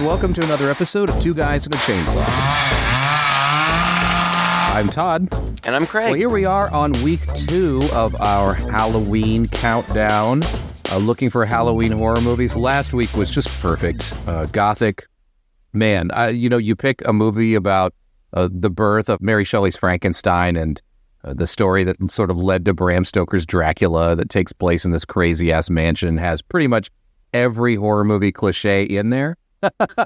And welcome to another episode of Two Guys and a Chainsaw. I'm Todd. And I'm Craig. Well, here we are on week two of our Halloween countdown, uh, looking for Halloween horror movies. Last week was just perfect. Uh, Gothic, man, uh, you know, you pick a movie about uh, the birth of Mary Shelley's Frankenstein and uh, the story that sort of led to Bram Stoker's Dracula that takes place in this crazy ass mansion has pretty much every horror movie cliche in there.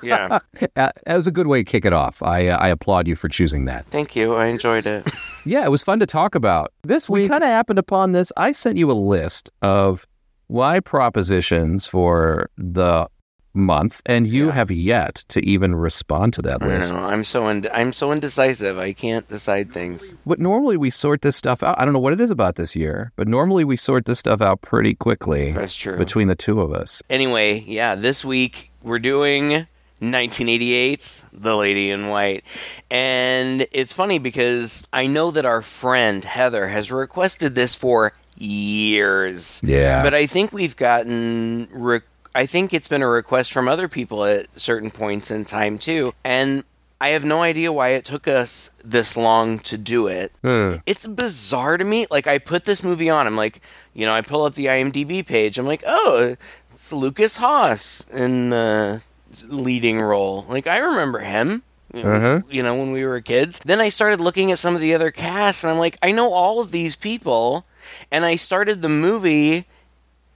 Yeah. Uh, that was a good way to kick it off. I uh, I applaud you for choosing that. Thank you. I enjoyed it. Yeah, it was fun to talk about. This week, we kind of happened upon this. I sent you a list of why propositions for the month, and you Yeah. have yet to even respond to that I list. know. I'm so ind- I'm so indecisive. I can't decide things. But normally we sort this stuff out. I don't know what it is about this year, but normally we sort this stuff out pretty quickly That's true. between the two of us. Anyway, yeah, this week we're doing 1988's The Lady in White. And it's funny because I know that our friend Heather has requested this for years. Yeah. But I think we've gotten re- I think it's been a request from other people at certain points in time too. And I have no idea why it took us this long to do it. Hmm. It's bizarre to me. Like I put this movie on, I'm like, you know, I pull up the IMDb page. I'm like, oh, it's Lukas Haas in the leading role. Like I remember him. Uh-huh. You know, when we were kids. Then I started looking at some of the other casts, and I'm like, I know all of these people. And I started the movie,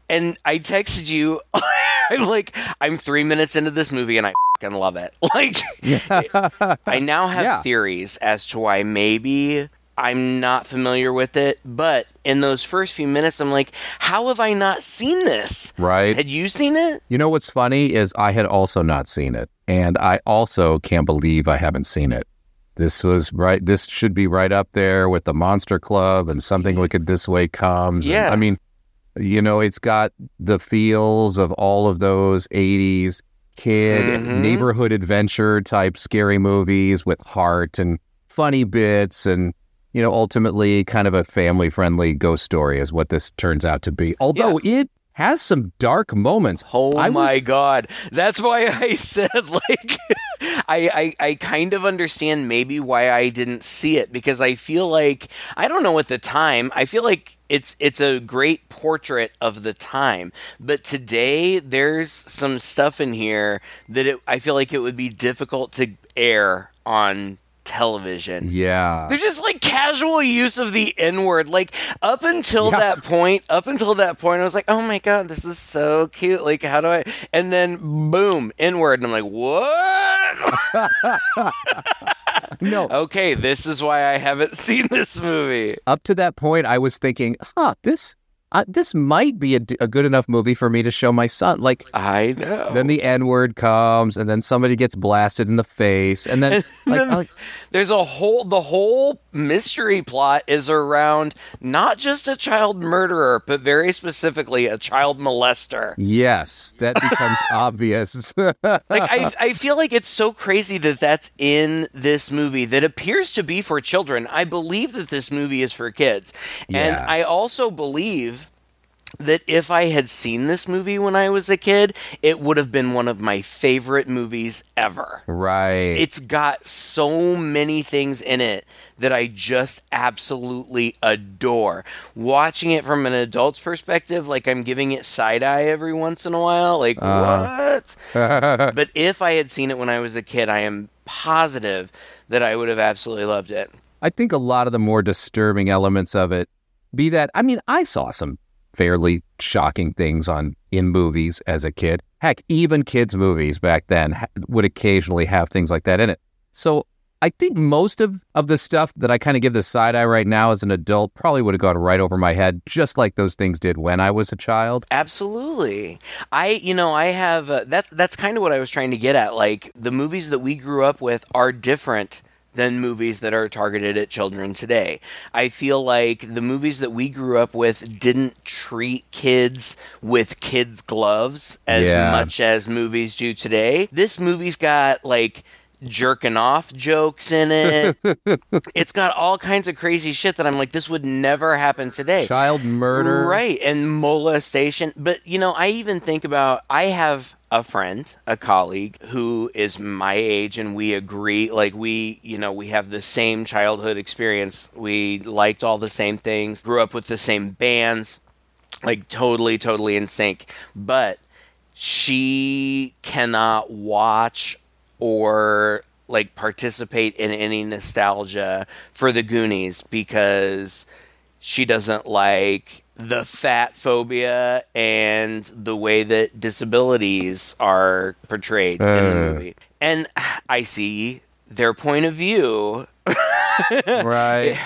and I texted you. I'm like, I'm three minutes into this movie, and I fucking love it. Like, I now have Yeah. theories as to why maybe I'm not familiar with it, but in those first few minutes, I'm like, how have I not seen this? Right. Had you seen it? You know what's funny is I had also not seen it, and I also can't believe I haven't seen it. This was right. This should be right up there with the Monster Club and something wicked this way comes. And, Yeah. I mean, you know, it's got the feels of all of those '80s kid Mhm. neighborhood adventure type scary movies with heart and funny bits and. You know, ultimately, kind of a family friendly ghost story is what this turns out to be. Although it has some dark moments. Oh I my was- god. That's why I said like I, I I kind of understand maybe why I didn't see it because I feel like I don't know at the time. I feel like it's it's a great portrait of the time. But today there's some stuff in here that it, I feel like it would be difficult to air on television. Yeah. There's just like casual use of the N word. Like up until Yeah. that point, up until that point, I was like, oh my God, this is so cute. Like, how do I? And then boom, N word. And I'm like, what? No, okay, this is why I haven't seen this movie. up to that point, I was thinking, huh, this uh, this might be a good enough movie for me to show my son. Like, I know. then the N word comes, and then somebody gets blasted in the face, and then like, like There's a whole the whole mystery plot is around not just a child murderer, but very specifically a child molester. yes, that becomes obvious. like I, I feel like it's so crazy that that's in this movie that appears to be for children. I believe that this movie is for kids, and I also believe that if I had seen this movie when I was a kid, it would have been one of my favorite movies ever. right. It's got so many things in it that I just absolutely adore. Watching it from an adult's perspective, like I'm giving it side eye every once in a while, like uh-huh. what? but if I had seen it when I was a kid, I am positive that I would have absolutely loved it. I think a lot of the more disturbing elements of it be that I mean I saw some fairly shocking things on in movies as a kid. Heck, even kids movies back then would occasionally have things like that in it. So I think most of, of the stuff that I kind of give the side eye right now as an adult probably would have gone right over my head, just like those things did when I was a child. Absolutely. I, you know, I have uh, that's that's kind of what I was trying to get at. Like the movies that we grew up with are different than movies that are targeted at children today. I feel like the movies that we grew up with didn't treat kids with kids gloves as Yeah. much as movies do today. This movie's got like jerking off jokes in it. it's got all kinds of crazy shit that I'm like, this would never happen today. Child murder. Right. And molestation. But, you know, I even think about, I have a friend, a colleague who is my age and we agree like we, you know, we have the same childhood experience. We liked all the same things, grew up with the same bands, like totally totally in sync. But she cannot watch or like participate in any nostalgia for the Goonies because she doesn't like the fat phobia and the way that disabilities are portrayed uh. in the uh. movie. And I see their point of view. right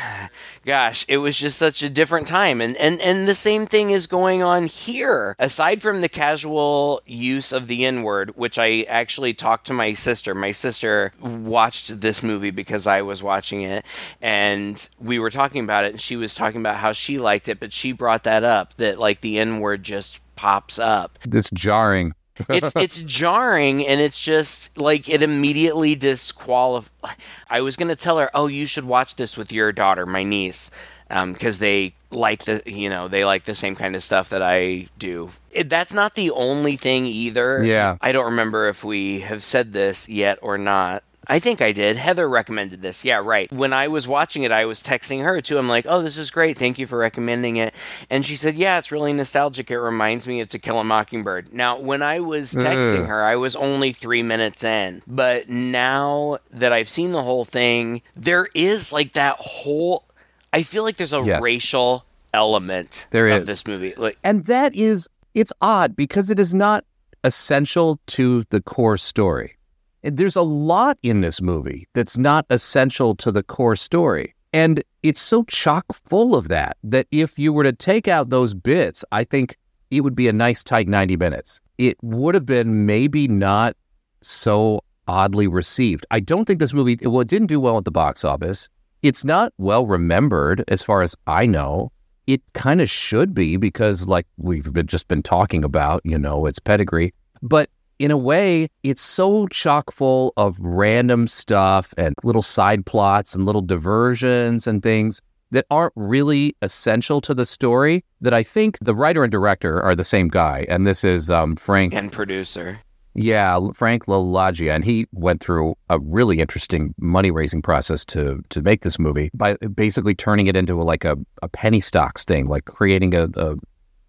gosh, it was just such a different time. And, and, and the same thing is going on here. Aside from the casual use of the N word, which I actually talked to my sister. My sister watched this movie because I was watching it, and we were talking about it, and she was talking about how she liked it, but she brought that up that, like, the N word just pops up. This jarring it's it's jarring and it's just like it immediately disqualifies. I was gonna tell her, oh, you should watch this with your daughter, my niece, because um, they like the you know they like the same kind of stuff that I do. It, that's not the only thing either. Yeah, I don't remember if we have said this yet or not. I think I did. Heather recommended this. Yeah, right. When I was watching it, I was texting her too. I'm like, "Oh, this is great. Thank you for recommending it." And she said, "Yeah, it's really nostalgic. It reminds me of To Kill a Mockingbird." Now, when I was texting her, I was only 3 minutes in. But now that I've seen the whole thing, there is like that whole I feel like there's a yes. racial element there of is. this movie. Like And that is it's odd because it is not essential to the core story there's a lot in this movie that's not essential to the core story. And it's so chock full of that that if you were to take out those bits, I think it would be a nice tight 90 minutes. It would have been maybe not so oddly received. I don't think this movie, well, it didn't do well at the box office. It's not well remembered as far as I know. It kind of should be because, like we've been, just been talking about, you know, its pedigree. But in a way, it's so chock full of random stuff and little side plots and little diversions and things that aren't really essential to the story that I think the writer and director are the same guy. And this is um, Frank. And producer. Yeah, Frank LaLoggia. And he went through a really interesting money raising process to to make this movie by basically turning it into a, like a, a penny stocks thing, like creating a, a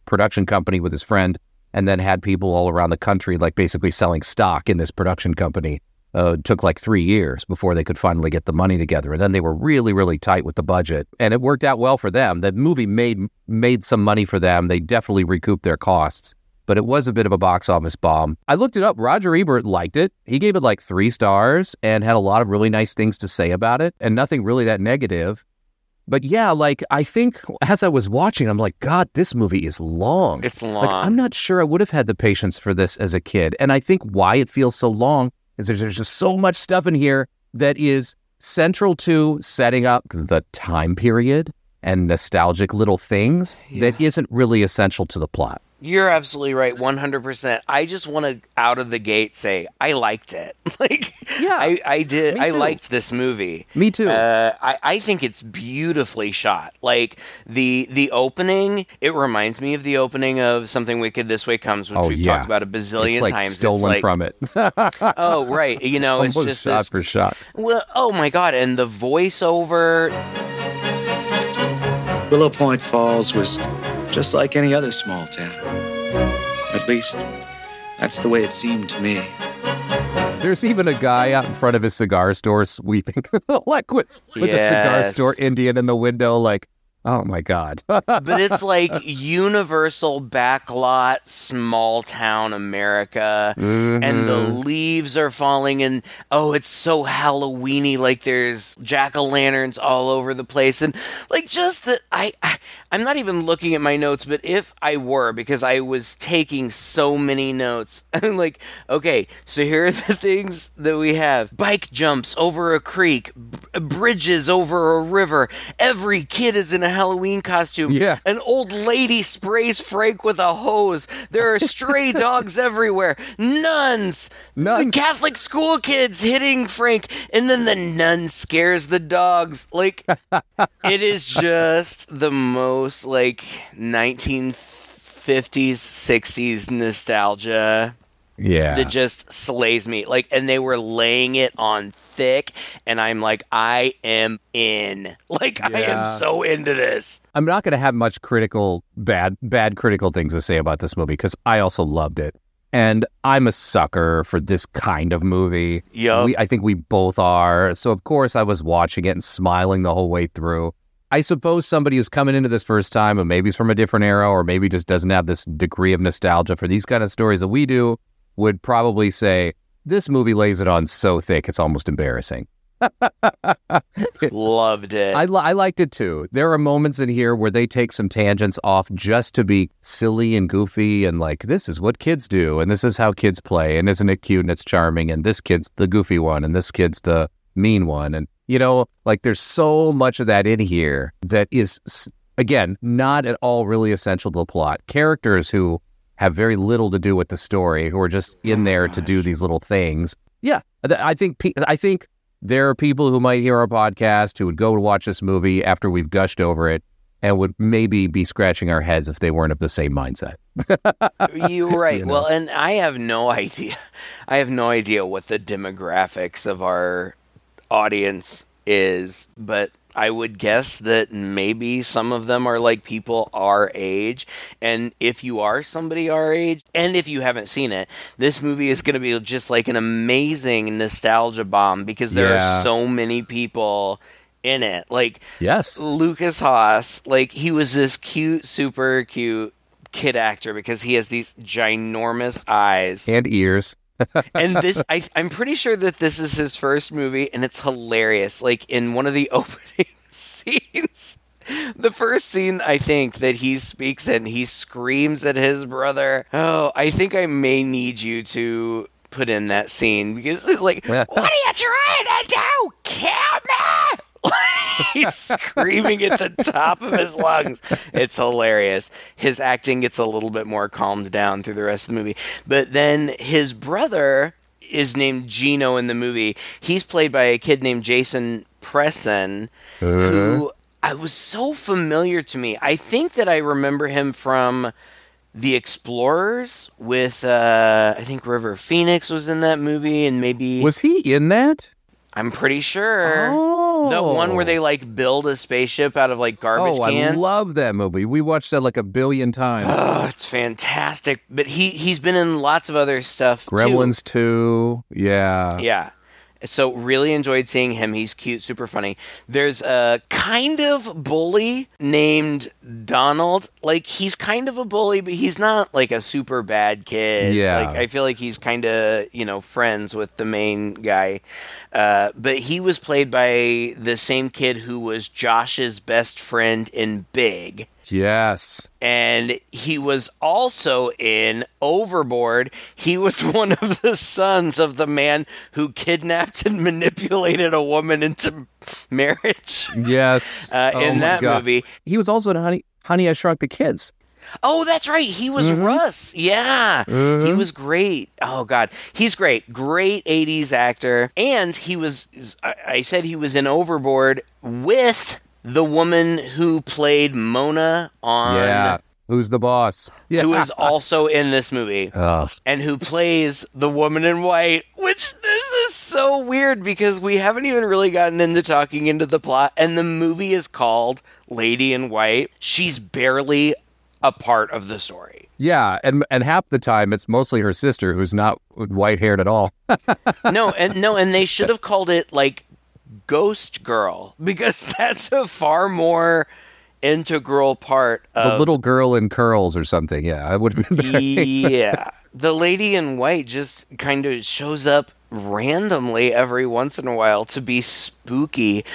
production company with his friend and then had people all around the country like basically selling stock in this production company. Uh, took like three years before they could finally get the money together, and then they were really, really tight with the budget, and it worked out well for them. The movie made made some money for them. They definitely recouped their costs, but it was a bit of a box office bomb. I looked it up. Roger Ebert liked it. He gave it like three stars and had a lot of really nice things to say about it, and nothing really that negative. But yeah, like I think as I was watching, I'm like, God, this movie is long. It's long. Like, I'm not sure I would have had the patience for this as a kid. And I think why it feels so long is there's, there's just so much stuff in here that is central to setting up the time period and nostalgic little things yeah. that isn't really essential to the plot. You're absolutely right, 100%. I just want to out of the gate say I liked it. like, yeah, I, I did. I liked this movie. Me too. Uh, I, I think it's beautifully shot. Like the the opening, it reminds me of the opening of Something Wicked This Way Comes, which oh, we've yeah. talked about a bazillion it's like times. Stolen it's like, from it. oh right, you know, it's just shot this, for shot. Well, oh my god, and the voiceover. Willow Point Falls was just like any other small town. At least, that's the way it seemed to me. There's even a guy out in front of his cigar store sweeping, like with, with yes. a cigar store Indian in the window, like, Oh my God. but it's like universal backlot, small town America. Mm-hmm. And the mm-hmm. leaves are falling, and oh, it's so Halloweeny. Like there's jack o' lanterns all over the place. And like just that, I, I, I'm not even looking at my notes, but if I were, because I was taking so many notes, I'm like, okay, so here are the things that we have bike jumps over a creek, b- bridges over a river. Every kid is in a Halloween costume. Yeah. An old lady sprays Frank with a hose. There are stray dogs everywhere. Nuns. Nuns. The Catholic school kids hitting Frank. And then the nun scares the dogs. Like, it is just the most, like, 1950s, 60s nostalgia Yeah. that just slays me. Like, and they were laying it on thick, and I'm like, I am in. Like, I am so into this. I'm not going to have much critical, bad, bad critical things to say about this movie because I also loved it, and I'm a sucker for this kind of movie. yeah I think we both are. So of course I was watching it and smiling the whole way through. I suppose somebody who's coming into this first time, and maybe is from a different era, or maybe just doesn't have this degree of nostalgia for these kind of stories that we do, would probably say this movie lays it on so thick it's almost embarrassing. Loved it. I, I liked it too. There are moments in here where they take some tangents off just to be silly and goofy and like, this is what kids do and this is how kids play and isn't it cute and it's charming and this kid's the goofy one and this kid's the mean one. And, you know, like there's so much of that in here that is, again, not at all really essential to the plot. Characters who have very little to do with the story, who are just in oh there to do these little things. Yeah, I think I think there are people who might hear our podcast who would go to watch this movie after we've gushed over it and would maybe be scratching our heads if they weren't of the same mindset. You're right. You know. Well, and I have no idea. I have no idea what the demographics of our audience is, but I would guess that maybe some of them are like people our age. And if you are somebody our age, and if you haven't seen it, this movie is going to be just like an amazing nostalgia bomb because there Yeah. are so many people in it. Like, Yes. Lukas Haas, like he was this cute, super cute kid actor because he has these ginormous eyes. And ears. And this, I, I'm pretty sure that this is his first movie, and it's hilarious. Like in one of the opening scenes, the first scene I think that he speaks and he screams at his brother. Oh, I think I may need you to put in that scene because it's like, what are you trying to do? Kill me! He's screaming at the top of his lungs. It's hilarious. His acting gets a little bit more calmed down through the rest of the movie. But then his brother is named Gino in the movie. He's played by a kid named Jason Presson, who I was so familiar to me. I think that I remember him from The Explorers with uh, I think River Phoenix was in that movie and maybe Was he in that? I'm pretty sure. Oh. The one where they like build a spaceship out of like garbage cans. Oh, I love that movie. We watched that like a billion times. oh, it's fantastic. But he he's been in lots of other stuff. too. Gremlins 2. Yeah. Yeah. So really enjoyed seeing him. He's cute, super funny. There's a kind of bully named Donald. Like he's kind of a bully, but he's not like a super bad kid. Yeah. Like I feel like he's kind of you know friends with the main guy. Uh, but he was played by the same kid who was Josh's best friend in Big Yes. and he was also in Overboard. He was one of the sons of the man who kidnapped and manipulated a woman into marriage. Yes. Uh, Oh in that God. movie. He was also in Honey, Honey, I Shrunk the Kids. Oh, that's right. He was Mm-hmm. Russ. Yeah. He was great. Oh, God. He's great. Great 80s actor. And he was, I said he was in Overboard with the woman who played Mona on. Yeah. Who's the boss? Yeah. Who is also in this movie. Ugh. and who plays the woman in white, which this is so weird because we haven't even really gotten into talking into the plot, and the movie is called Lady in White. She's barely a part of the story. Yeah, and and half the time it's mostly her sister who's not white haired at all. No, and no, and they should have called it like Ghost Girl because that's a far more integral part of the little girl in curls or something. Yeah, I would have been yeah. The lady in white just kind of shows up randomly every once in a while to be spooky.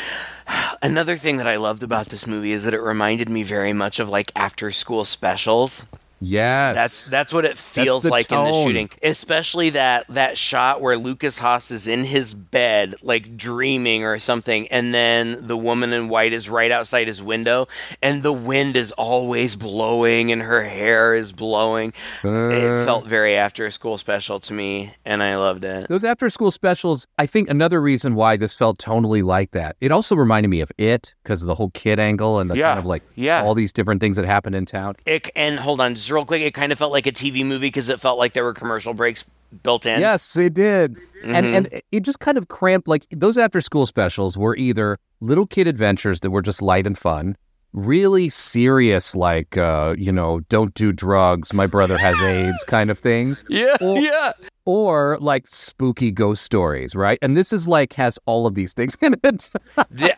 Another thing that I loved about this movie is that it reminded me very much of like after school specials. Yes. That's that's what it feels like in the shooting, especially that that shot where Lukas Haas is in his bed, like dreaming or something, and then the woman in white is right outside his window, and the wind is always blowing, and her hair is blowing. Uh. it felt very after school special to me, and I loved it. Those after school specials, I think another reason why this felt tonally like that. It also reminded me of It because of the whole kid angle and the Yeah. kind of like Yeah. all these different things that happened in town. It, and hold on, just real quick, it kind of felt like a TV movie because it felt like there were commercial breaks built in. Yes, it did. And Mhm. and it just kind of cramped like those after school specials were either little kid adventures that were just light and fun, really serious like uh, you know, don't do drugs, my brother has AIDS kind of things. Yeah, Or- yeah. Or like spooky ghost stories, right? And this is like has all of these things in it.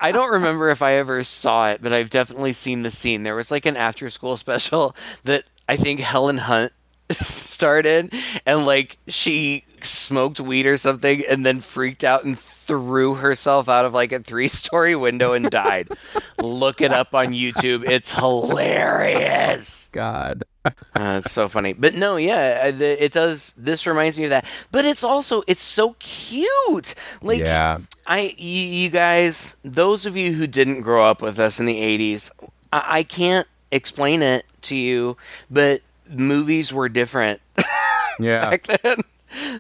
I don't remember if I ever saw it, but I've definitely seen the scene. There was like an after school special that I think Helen Hunt started and like she smoked weed or something and then freaked out and threw herself out of like a three story window and died. Look it up on YouTube. It's hilarious. God. Uh, it's so funny, but no, yeah, uh, it does. This reminds me of that, but it's also it's so cute. Like, yeah. I, you, you guys, those of you who didn't grow up with us in the '80s, I, I can't explain it to you, but movies were different Yeah. back then.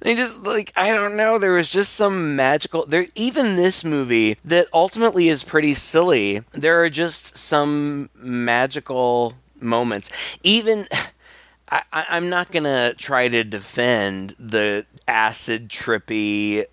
They just like I don't know. There was just some magical. There, even this movie that ultimately is pretty silly. There are just some magical moments. Even I, I'm not gonna try to defend the acid trippy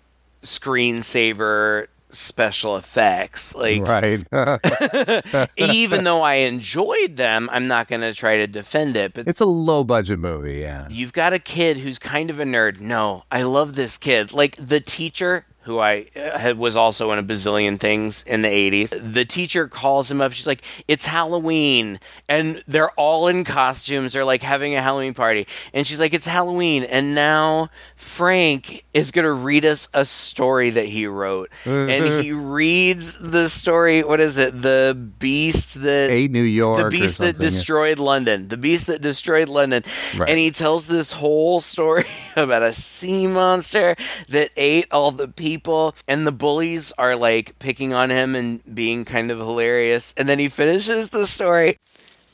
screensaver special effects. Like Right. even though I enjoyed them, I'm not gonna try to defend it. But it's a low budget movie, yeah. you've got a kid who's kind of a nerd. No, I love this kid. Like the teacher who I uh, had was also in a bazillion things in the 80s. The teacher calls him up. She's like, "It's Halloween." And they're all in costumes. They're like having a Halloween party. And she's like, "It's Halloween." And now Frank is going to read us a story that he wrote. and he reads the story, what is it? The beast that A New York. the beast that something, yeah. destroyed London. The beast that destroyed London. Right. And he tells this whole story about a sea monster that ate all the people, and the bullies are like picking on him and being kind of hilarious. And then he finishes the story.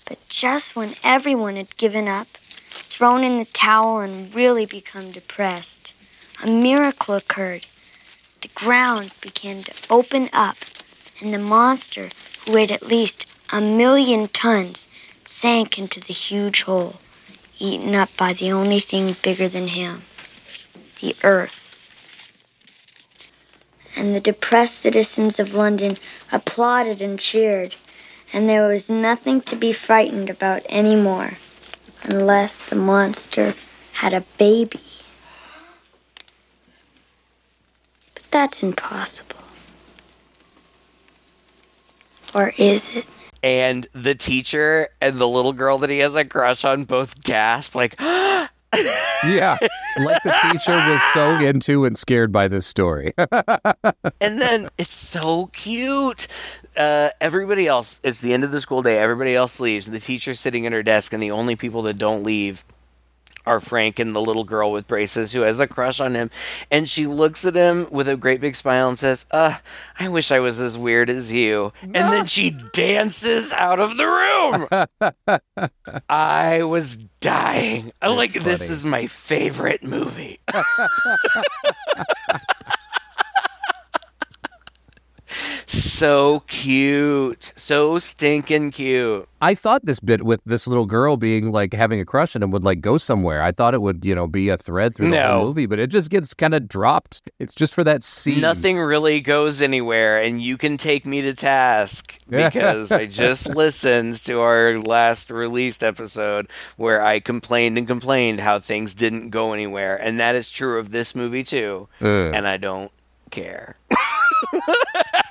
But just when everyone had given up, thrown in the towel, and really become depressed, a miracle occurred. The ground began to open up, and the monster, who weighed at least a million tons, sank into the huge hole, eaten up by the only thing bigger than him the earth. And the depressed citizens of London applauded and cheered and there was nothing to be frightened about anymore unless the monster had a baby. But that's impossible. Or is it? And the teacher and the little girl that he has a crush on both gasp, like, ah, Yeah. Like the teacher was so into and scared by this story. and then it's so cute. Uh, everybody else, it's the end of the school day. Everybody else leaves. The teacher's sitting at her desk, and the only people that don't leave are Frank and the little girl with braces who has a crush on him. And she looks at him with a great big smile and says, Uh, I wish I was as weird as you. And then she dances out of the room. I was dying. I like this is my favorite movie. so cute. So stinking cute. I thought this bit with this little girl being like having a crush on him would like go somewhere. I thought it would, you know, be a thread through the No. whole movie, but it just gets kind of dropped. It's just for that scene. Nothing really goes anywhere, and you can take me to task because I just listened to our last released episode where I complained and complained how things didn't go anywhere, and that is true of this movie too. Ugh. And I don't care.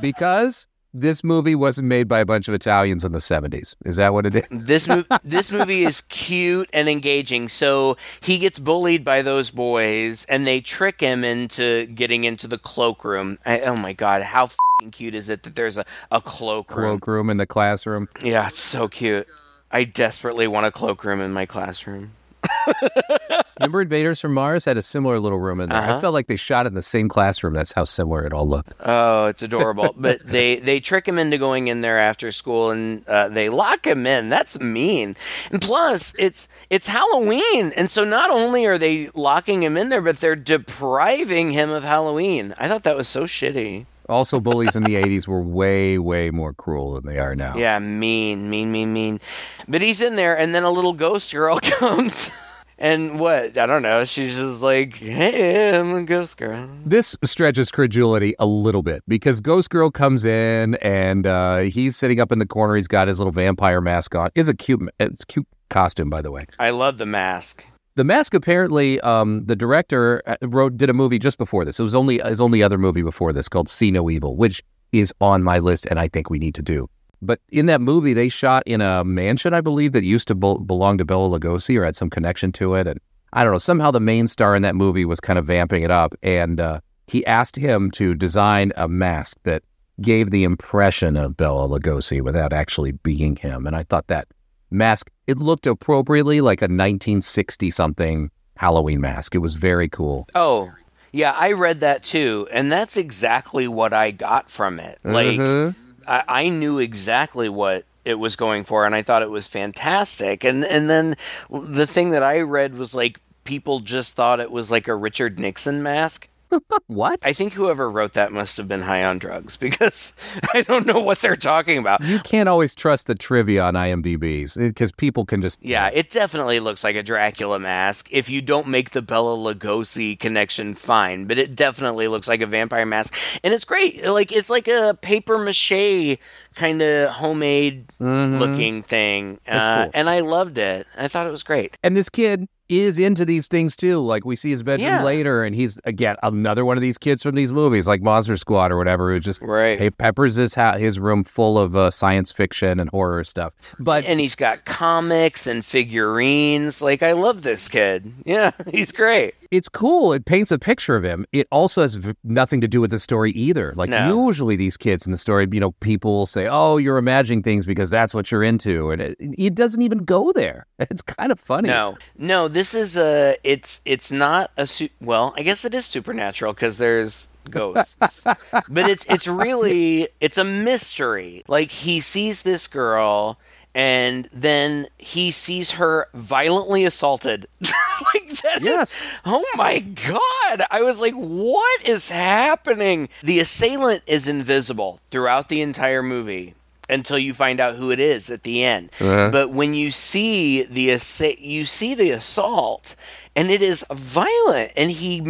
because this movie wasn't made by a bunch of Italians in the 70s. Is that what it is? This mo- this movie is cute and engaging. So he gets bullied by those boys, and they trick him into getting into the cloakroom. I, oh my god, how fing cute is it that there's a, a cloakroom? Cloakroom in the classroom. Yeah, it's so cute. I desperately want a cloakroom in my classroom. Remember Invaders from Mars had a similar little room in there. Uh-huh. I felt like they shot in the same classroom. That's how similar it all looked. Oh, it's adorable. but they they trick him into going in there after school, and uh, they lock him in. That's mean. And plus, it's it's Halloween, and so not only are they locking him in there, but they're depriving him of Halloween. I thought that was so shitty. Also, bullies in the 80s were way, way more cruel than they are now. Yeah, mean, mean, mean, mean. But he's in there, and then a little ghost girl comes. And what? I don't know. She's just like, hey, I'm a ghost girl. This stretches credulity a little bit because Ghost Girl comes in and uh, he's sitting up in the corner. He's got his little vampire mask on. It's a cute, it's a cute costume, by the way. I love the mask. The mask apparently, um, the director uh, wrote did a movie just before this. It was only his only other movie before this called See No Evil, which is on my list, and I think we need to do. But in that movie, they shot in a mansion, I believe, that used to be- belong to Bela Lugosi or had some connection to it. And I don't know, somehow the main star in that movie was kind of vamping it up. And uh, he asked him to design a mask that gave the impression of Bela Lugosi without actually being him. And I thought that mask, it looked appropriately like a 1960 something Halloween mask. It was very cool. Oh, yeah, I read that too, and that's exactly what I got from it. Like, Mhm. I, I knew exactly what it was going for, and I thought it was fantastic. And and then the thing that I read was like people just thought it was like a Richard Nixon mask. What? I think whoever wrote that must have been high on drugs because I don't know what they're talking about. you can't always trust the trivia on IMDb's because people can just Yeah, it definitely looks like a Dracula mask. If you don't make the Bela Lugosi connection, fine, but it definitely looks like a vampire mask, and it's great. Like it's like a paper mache kind of homemade looking thing, uh, cool. and I loved it. I thought it was great. And this kid is into these things too. Like we see his bedroom Yeah. later, and he's again another one of these kids from these movies, like Monster Squad or whatever, who just Right. hey, peppers his ha- his room full of uh, science fiction and horror stuff. But And he's got comics and figurines. Like I love this kid. Yeah, he's great. it's cool. It paints a picture of him. It also has v- nothing to do with the story either. Like No. usually these kids in the story, you know, people will say, "Oh, you're imagining things because that's what you're into," and it, it doesn't even go there. It's kind of funny. No, no, this is a. It's it's not a. Su- well, I guess it is supernatural because there's ghosts, but it's it's really it's a mystery. Like he sees this girl, and then he sees her violently assaulted. like that. is- Yes. oh my god! I was like, what is happening? The assailant is invisible throughout the entire movie until you find out who it is at the end. But when you see the assa- you see the assault, and it is violent, and he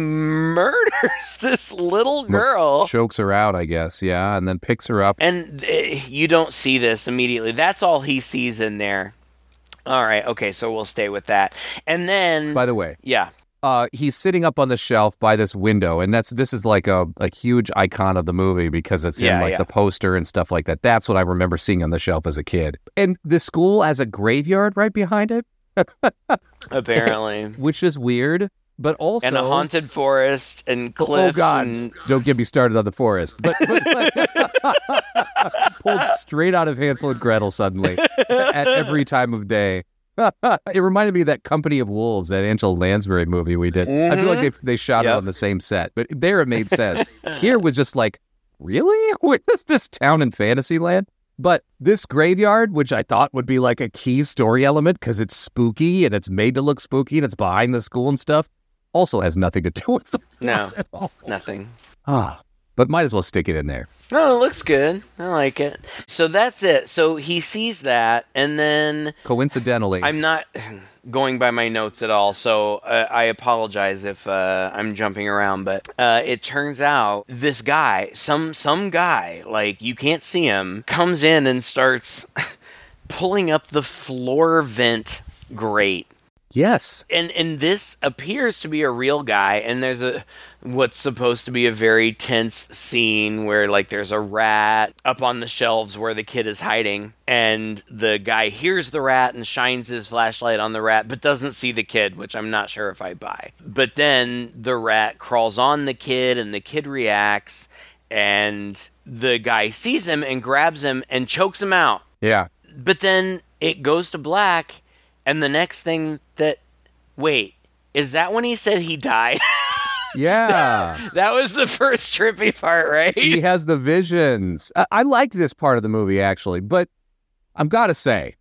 murders this little girl. Chokes her out, I guess. Yeah, and then picks her up. And uh, you don't see this immediately. That's all he sees in there. All right, okay, so we'll stay with that. And then, By the way, yeah, uh, he's sitting up on the shelf by this window, and that's this is like a, a huge icon of the movie because it's Yeah, in like yeah. the poster and stuff like that. That's what I remember seeing on the shelf as a kid. And the school has a graveyard right behind it, apparently. which is weird, but also and a haunted forest and Oh cliffs God! and Don't get me started on the forest. But, but pulled straight out of Hansel and Gretel suddenly at every time of day. it reminded me of that Company of Wolves, that Angela Lansbury movie we did. I feel like they they shot it on the same set, but there it made sense. Here was just like, really? What is this town in Fantasyland? But this graveyard, which I thought would be like a key story element because it's spooky and it's made to look spooky and it's behind the school and stuff, also has nothing to do with the no, nothing. Ah, but might as well stick it in there. No, it looks good. I like it. So that's it. So he sees that, and then Coincidentally, I'm not going by my notes at all. So uh, I apologize if uh, I'm jumping around. But uh, it turns out this guy, some some guy, like you can't see him, comes in and starts pulling up the floor vent grate yes, and and this appears to be a real guy and there's a what's supposed to be a very tense scene where like there's a rat up on the shelves where the kid is hiding and the guy hears the rat and shines his flashlight on the rat but doesn't see the kid which I'm not sure if I buy. But then the rat crawls on the kid and the kid reacts and the guy sees him and grabs him and chokes him out. Yeah, but then it goes to black, and the next thing that wait is that when he said he died? Yeah. that was the first trippy part, right? he has the visions. I, I liked this part of the movie actually, but I'm gotta say,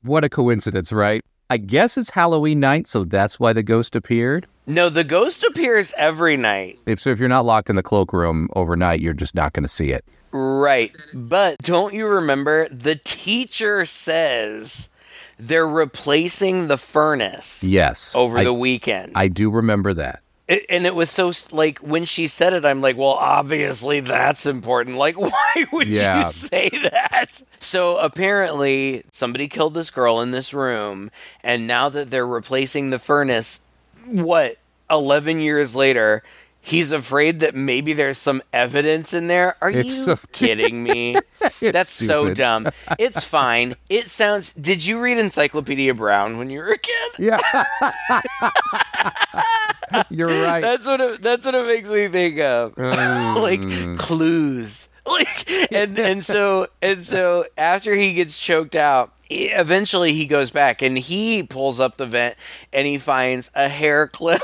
what a coincidence, right? I guess it's Halloween night, so that's why the ghost appeared. No, the ghost appears every night. If so, if you're not locked in the cloakroom overnight, you're just not going to see it. Right. But don't you remember the teacher says they're replacing the furnace Yes, over I, the weekend. I do remember that. It- and it was so like when she said it, I'm like, well, obviously that's important. Like, why would Yeah. you say that? So apparently, somebody killed this girl in this room, and now that they're replacing the furnace, what? Eleven years later, he's afraid that maybe there's some evidence in there. Are It's you so- kidding me? That's so dumb. It's fine. It sounds. Did you read Encyclopedia Brown when you were a kid? Yeah, you're right. That's what it, that's what it makes me think of. like Mm. clues. Like and and so and so after he gets choked out, eventually he goes back and he pulls up the vent and he finds a hair clip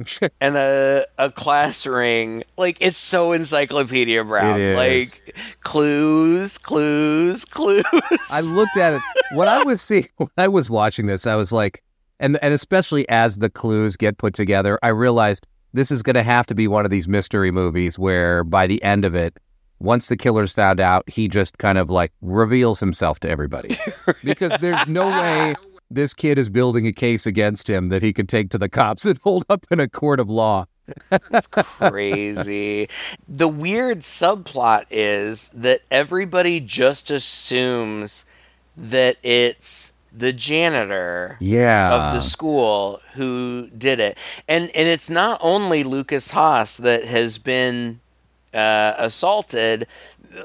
and a a class ring. Like it's so Encyclopedia Brown. Like clues, clues, clues. I looked at it when I was seeing when I was watching this. I was like, and and especially as the clues get put together, I realized this is going to have to be one of these mystery movies where by the end of it, once the killer's found out, he just kind of like reveals himself to everybody because there's no way this kid is building a case against him that he could take to the cops and hold up in a court of law. That's crazy. the weird subplot is that everybody just assumes that it's the janitor Yeah, of the school who did it. And and it's not only Lukas Haas that has been uh, assaulted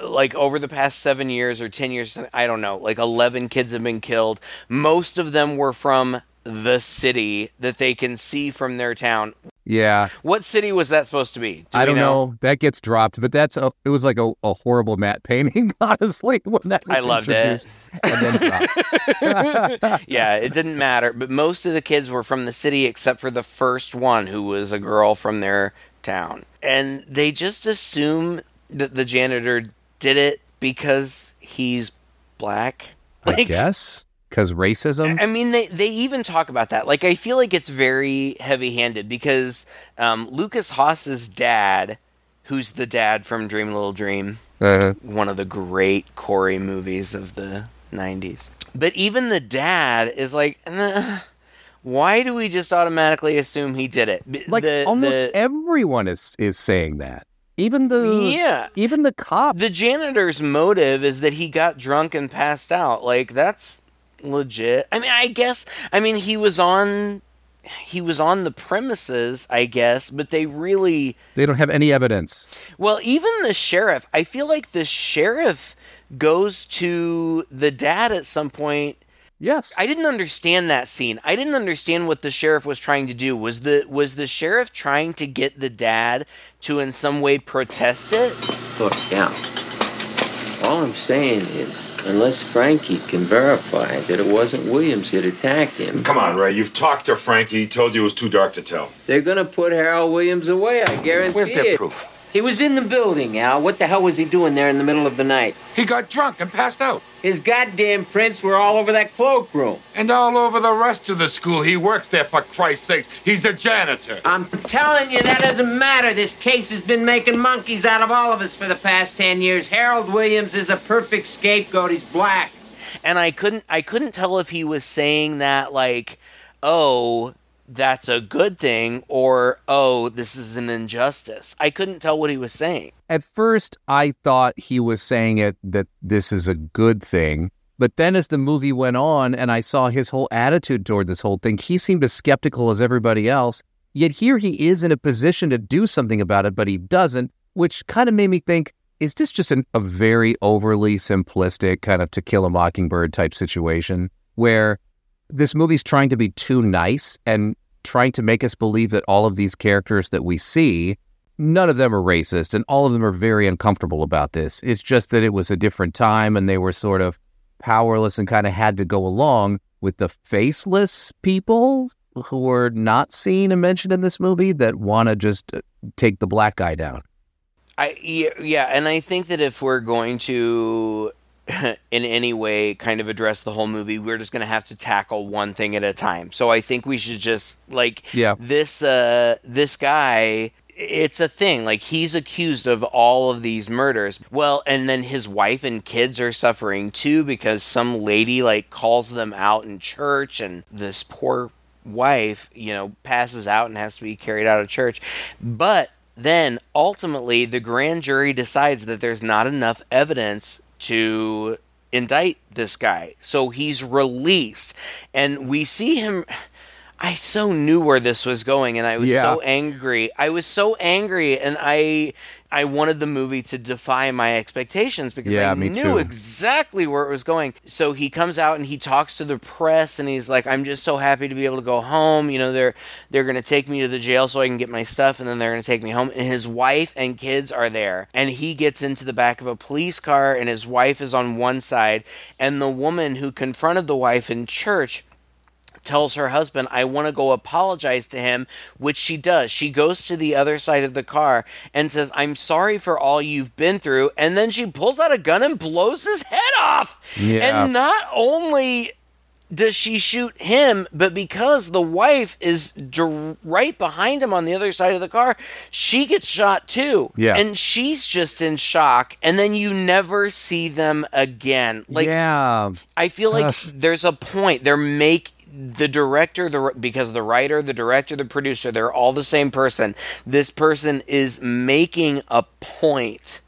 like over the past seven years or 10 years i don't know like 11 kids have been killed most of them were from the city that they can see from their town yeah. what city was that supposed to be Do I don't know? That gets dropped, but that's a, it was like a, a horrible matte painting, honestly, when that I loved it. introduced and then dropped. yeah it didn't matter but most of the kids were from the city except for the first one who was a girl from their town and they just assume that the janitor did it because he's black I guess because racism. I mean, they, they even talk about that. Like, I feel like it's very heavy handed because um, Lukas Haas's dad, who's the dad from Dream Little Dream, Uh, one of the great Corey movies of the 90s. But even the dad is like, "Nah, why do we just automatically assume he did it? Like almost the- everyone is is saying that. Even the Yeah. even the cop. the janitor's motive is that he got drunk and passed out. Like that's legit. I mean, I guess. I mean, he was on. He was on the premises, I guess, but they really. they don't have any evidence. Well, even the sheriff. I feel like the sheriff goes to the dad at some point. Yes, I didn't understand that scene. I didn't understand what the sheriff was trying to do. Was the was the sheriff trying to get the dad to in some way protest it? Look, yeah. All I'm saying is, unless Frankie can verify that it wasn't Williams that attacked him, Come on, Ray. You've talked to Frankie. He told you it was too dark to tell. they're gonna put Harold Williams away, I guarantee Where's their it. proof? He was in the building, Al. What the hell was he doing there in the middle of the night? He got drunk and passed out. His goddamn prints were all over that cloakroom. And all over the rest of the school. He works there, for Christ's sakes. He's the janitor. I'm telling you, that doesn't matter. This case has been making monkeys out of all of us for the past ten years. Harold Williams is a perfect scapegoat. He's black. and I couldn't I couldn't tell if he was saying that like, oh, that's a good thing or oh, this is an injustice. I couldn't tell what he was saying. At first, I thought he was saying it that this is a good thing. But then as the movie went on and I saw his whole attitude toward this whole thing, he seemed as skeptical as everybody else. Yet here he is in a position to do something about it, but he doesn't, which kind of made me think is this just an, a very overly simplistic kind of to kill a mockingbird type situation where this movie's trying to be too nice and trying to make us believe that all of these characters that we see none of them are racist and all of them are very uncomfortable about this. It's just that it was a different time and they were sort of powerless and kind of had to go along with the faceless people who were not seen and mentioned in this movie that want to just uh, take the black guy down. I yeah, yeah, and I think that if we're going to in any way kind of address the whole movie, we're just going to have to tackle one thing at a time. So I think we should just like Yeah. this uh this guy it's a thing like he's accused of all of these murders well and then his wife and kids are suffering too because some lady like calls them out in church and this poor wife you know passes out and has to be carried out of church but then ultimately the grand jury decides that there's not enough evidence to indict this guy. So he's released. And we see him I so knew where this was going and I was Yeah. so angry. I was so angry and I I wanted the movie to defy my expectations because Yeah, I knew too. exactly where it was going. So he comes out and he talks to the press and he's like I'm just so happy to be able to go home. You know, they're they're going to take me to the jail so I can get my stuff and then they're going to take me home and his wife and kids are there. And he gets into the back of a police car and his wife is on one side and the woman who confronted the wife in church tells her husband, I want to go apologize to him, which she does. She goes to the other side of the car and says, I'm sorry for all you've been through. And then she pulls out a gun and blows his head off. Yeah. And not only does she shoot him, but because the wife is right behind him on the other side of the car, she gets shot too. Yeah. And she's just in shock. And then you never see them again. Like, yeah, I feel like Ugh. there's a point. They're make the director, the because the writer, the director, the producer, they're all the same person. This person is making a point,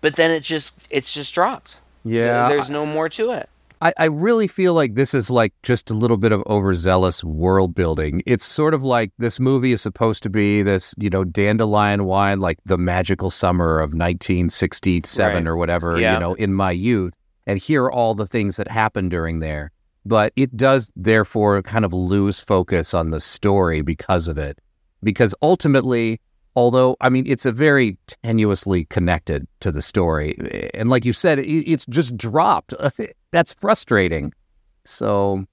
but then it just it's just dropped. yeah. there's no more to it. I, I really feel like this is like just a little bit of overzealous world building. It's sort of like this movie is supposed to be this, you know, dandelion wine, like the magical summer of 1967 Right. or whatever, Yeah. you know, in my youth. And here are all the things that happened during there. But it does, therefore, kind of lose focus on the story because of it. Because ultimately, although, I mean, it's a very tenuously connected to the story. And like you said, it, it's just dropped. That's frustrating. So,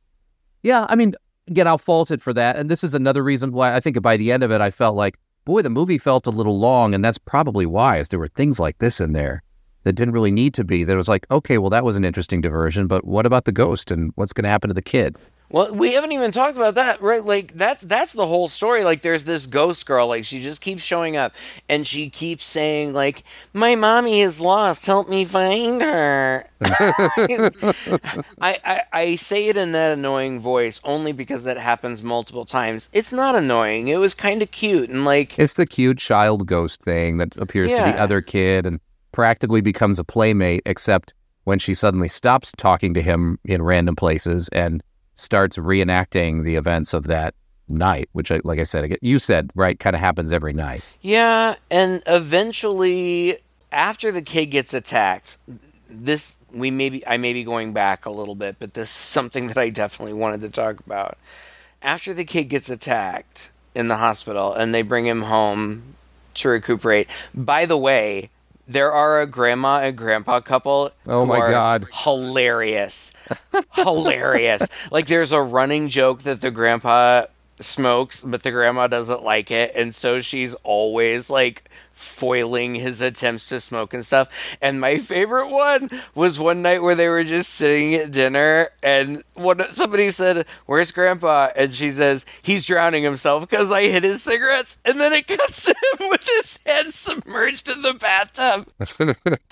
yeah, I mean, again, I'll fault it for that. And this is another reason why I think by the end of it, I felt like, boy, the movie felt a little long. And that's probably why, is there were things like this in there that didn't really need to be. That was like, okay, well, that was an interesting diversion, but what about the ghost and what's going to happen to the kid? Well, we haven't even talked about that, right? Like that's that's the whole story. Like there's this ghost girl, like she just keeps showing up and she keeps saying like, "My mommy is lost. Help me find her." I, I I say it in that annoying voice only because that happens multiple times. It's not annoying. It was kind of cute and like It's the cute child ghost thing that appears to the other kid and practically becomes a playmate, except when she suddenly stops talking to him in random places and starts reenacting the events of that night, which, I, like I said, you said, right, kind of happens every night. Yeah, and eventually, after the kid gets attacked, this we maybe I may be going back a little bit, but this is something that I definitely wanted to talk about. After the kid gets attacked in the hospital and they bring him home to recuperate. By the way, there are a grandma and grandpa couple. Oh who my are God. Hilarious, hilarious! Like there's a running joke that the grandpa smokes, but the grandma doesn't like it, and so she's always like foiling his attempts to smoke and stuff. And my favorite one was one night where they were just sitting at dinner, and one somebody said, "Where's Grandpa?" and she says, "He's drowning himself because I hit his cigarettes." And then it cuts to him with his head submerged in the bathtub.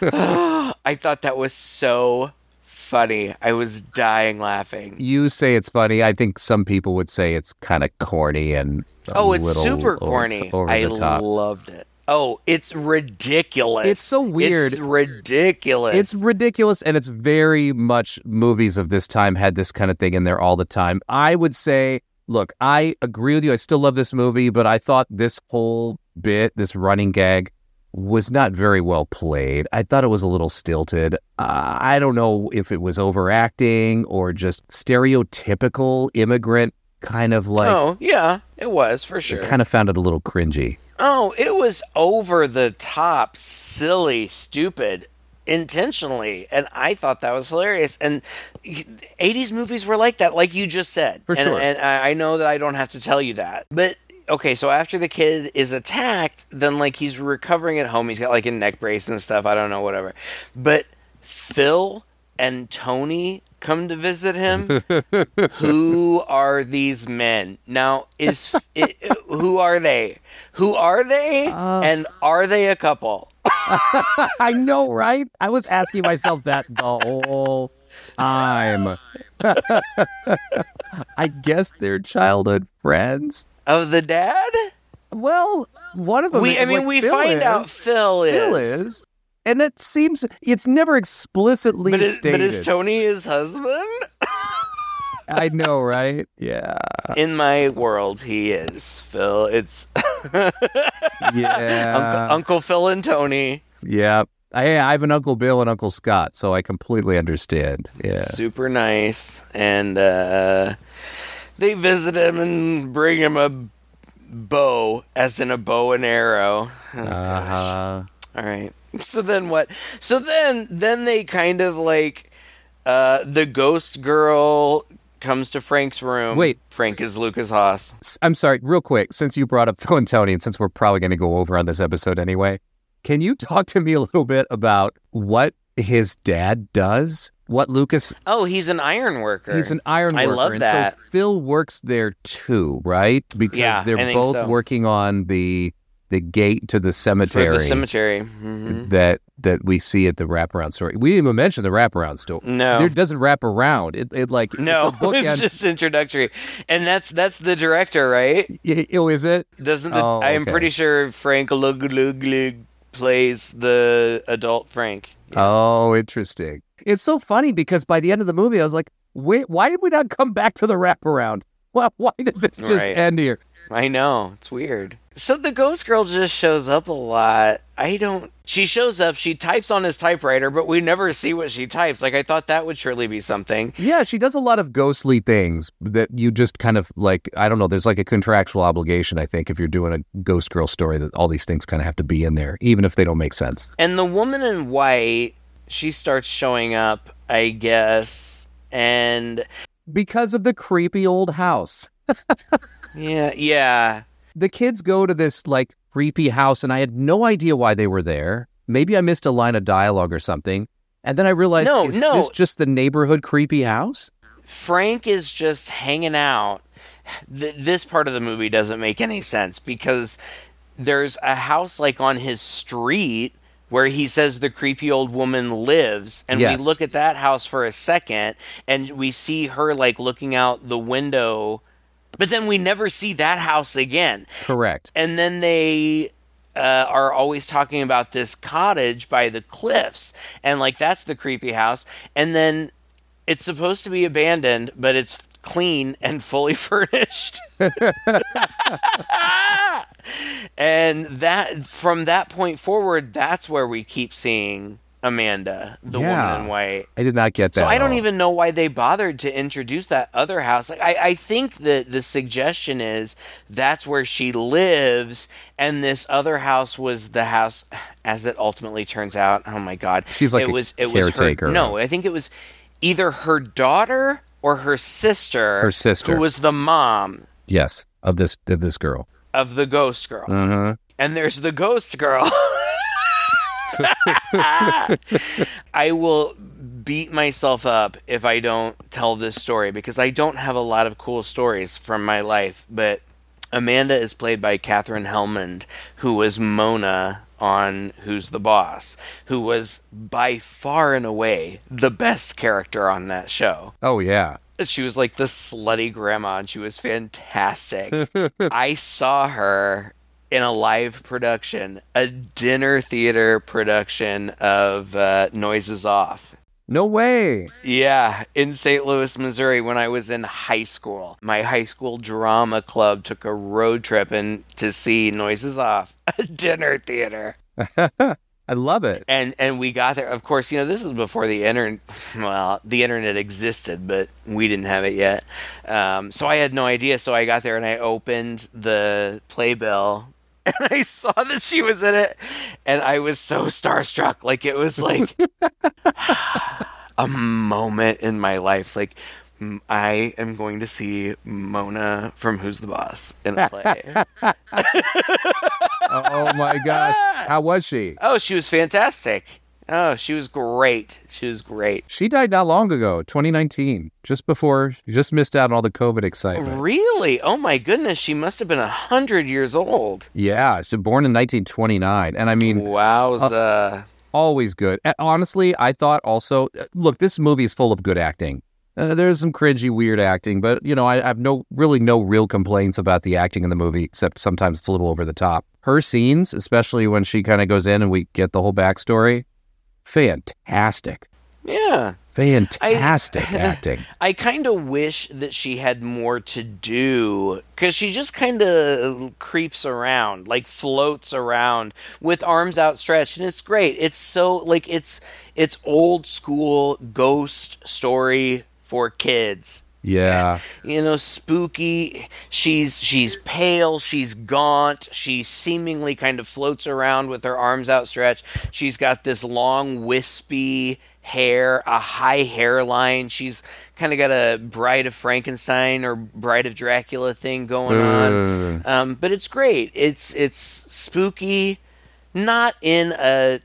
I thought that was so funny. I was dying laughing. You say it's funny. I think some people would say it's kind of corny and a Oh, it's super over- corny. Over, I the top. loved it. Oh, it's ridiculous. It's so weird. It's ridiculous. It's ridiculous, and it's very much movies of this time had this kind of thing in there all the time. I would say, look, I agree with you. I still love this movie, but I thought this whole bit, this running gag, was not very well played. I thought it was a little stilted. Uh, I don't know if it was overacting or just stereotypical immigrant kind of like. oh, yeah, it was for I sure. kind of found it a little cringy. Oh, it was over the top, silly, stupid. intentionally and i thought that was hilarious and 80s movies were like that like you just said For and, sure. and I know that i don't have to tell you that but okay so after the kid is attacked then like he's recovering at home. He's got like a neck brace and stuff. I don't know whatever. But phil and tony come to visit him. Who are these men? Now is it, who are they? Who are they? And are they a couple? I know, right? I was asking myself that the whole time. I guess they're childhood friends. Of the dad Well, one of them. we i mean like, we Phil find is, out phil is, Phil is, and it seems it's never explicitly but, is, stated. but is tony his husband I know, right? Yeah, in my world he is phil it's yeah, uncle, uncle phil and tony yeah. I, I have an Uncle Bill and Uncle Scott, so I completely understand. Yeah. super nice and uh they visit him and bring him a bow as in a bow and arrow oh, gosh. Uh-huh. All right. So then what? So then then they kind of like uh the ghost girl comes to Frank's room. Wait. Frank is Lukas Haas. I'm sorry, real quick, since you brought up Phil and Tony, and since we're probably going to go over on this episode anyway, can you talk to me a little bit about what his dad does? What Lukas? Oh, he's an iron worker. He's an iron worker. I love and that. so Phil works there too, right? Because Yeah, they're both so. working on the the gate to the for cemetery the cemetery. hmm that that we see at the wraparound story. We didn't even mention the wraparound story. No. it doesn't wrap around. It, it like No, it's, it's just introductory, and that's that's the director, right? Oh, is it? Doesn't the, Oh, I am pretty sure Frank Luglug plays the adult Frank. Oh, interesting. It's so funny because by the end of the movie, I was like, wait, why did we not come back to the wraparound? Why, why did this just Right. end here? I know. It's weird. So the ghost girl just shows up a lot. I don't. She shows up, she types on his typewriter, but we never see what she types. Like, I thought that would surely be something. Yeah, she does a lot of ghostly things that you just kind of like, I don't know, there's like a contractual obligation, I think, if you're doing a ghost girl story, that all these things kind of have to be in there, even if they don't make sense. And the woman in white, she starts showing up, I guess. And Because of the creepy old house. yeah, yeah. The kids go to this like creepy house, and I had no idea why they were there. Maybe I missed a line of dialogue or something. And then I realized, No, is no. this just the neighborhood creepy house? Frank is just hanging out. Th- this part of the movie doesn't make any sense because there's a house like on his street where he says the creepy old woman lives and Yes. we look at that house for a second and we see her like looking out the window but then we never see that house again Correct. and then they uh, are always talking about this cottage by the cliffs and like that's the creepy house and then it's supposed to be abandoned but it's clean and fully furnished and that from that point forward that's where we keep seeing amanda the Yeah. woman in white I did not get that. so I don't even know why they bothered to introduce that other house. Like I, I think that the suggestion is that's where she lives, and this other house was the house, as it ultimately turns out. Oh my god, She's like it a was it was her. caretaker. No, I think it was either her daughter or her sister. Her sister. who was the mom Yes, of this of this girl. Of the ghost girl, Uh-huh. and there's the ghost girl. I will beat myself up if I don't tell this story because I don't have a lot of cool stories from my life. But Amanda is played by Katherine Helmond, who was Mona on Who's the Boss, who was by far and away the best character on that show. Oh yeah. She was like the slutty grandma, and she was fantastic. I saw her in a live production, a dinner theater production of uh, Noises Off. No way. Yeah, in St. Louis, Missouri, when I was in high school. My high school drama club took a road trip in to see Noises Off, a dinner theater. I love it. and and we got there of course you know this is before the internet well the internet existed but we didn't have it yet um, so i had no idea so i got there and i opened the playbill and I saw that she was in it, and I was so starstruck. Like it was like a moment in my life. Like I am going to see Mona from Who's the Boss in a play. Oh my gosh. How was she? oh, she was fantastic. Oh, she was great. She was great. She died not long ago, 2019, just before, just missed out on all the COVID excitement. Really? Oh my goodness, she must have been a hundred years old. Yeah, she's born in 1929. And I mean, Wowza. always good. Uh, Honestly, I thought also, uh, look, this movie is full of good acting. Uh, there's some cringy, weird acting, but you know, I, I have no really no real complaints about the acting in the movie, except sometimes it's a little over the top. Her scenes, especially when she kind of goes in and we get the whole backstory, fantastic, yeah. fantastic acting. I kind of wish that she had more to do because she just kind of creeps around, like floats around with arms outstretched, and it's great. It's so like it's it's old school ghost story for kids. Yeah, you know spooky. She's she's pale. She's gaunt. She seemingly kind of floats around with her arms outstretched. She's got this long wispy hair a high hairline. She's kind of got a bride of frankenstein or bride of dracula thing going on. Um, but it's great. It's it's spooky. Not in a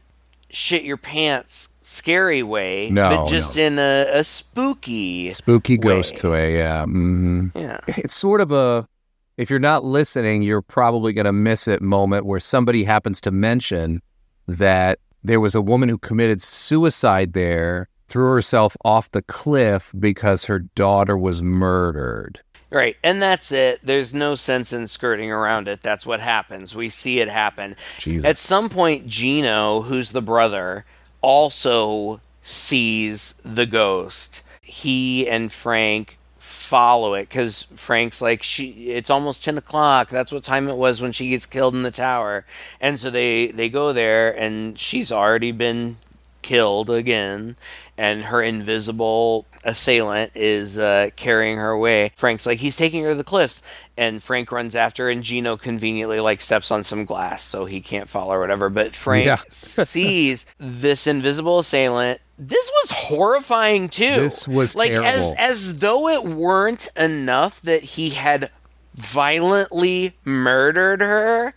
shit your pants scary way No, but just no. in a, a spooky spooky ghost way. way. Yeah, hmm yeah it's sort of a if you're not listening you're probably going to miss it moment where somebody happens to mention that there was a woman who committed suicide there threw herself off the cliff because her daughter was murdered Right, and that's it. There's no sense in skirting around it. That's what happens. We see it happen. Jesus. At some point, Gino, who's the brother, also sees the ghost. He and Frank follow it because Frank's like, she. It's almost ten o'clock. That's what time it was when she gets killed in the tower. And so they they go there, and she's already been killed again, and her invisible assailant is uh, carrying her away. Frank's like, he's taking her to the cliffs, and Frank runs after, and Gino conveniently like steps on some glass so he can't fall or whatever. But Frank Yeah. sees this invisible assailant. This was horrifying too. This was like as as though it weren't enough that he had violently murdered her.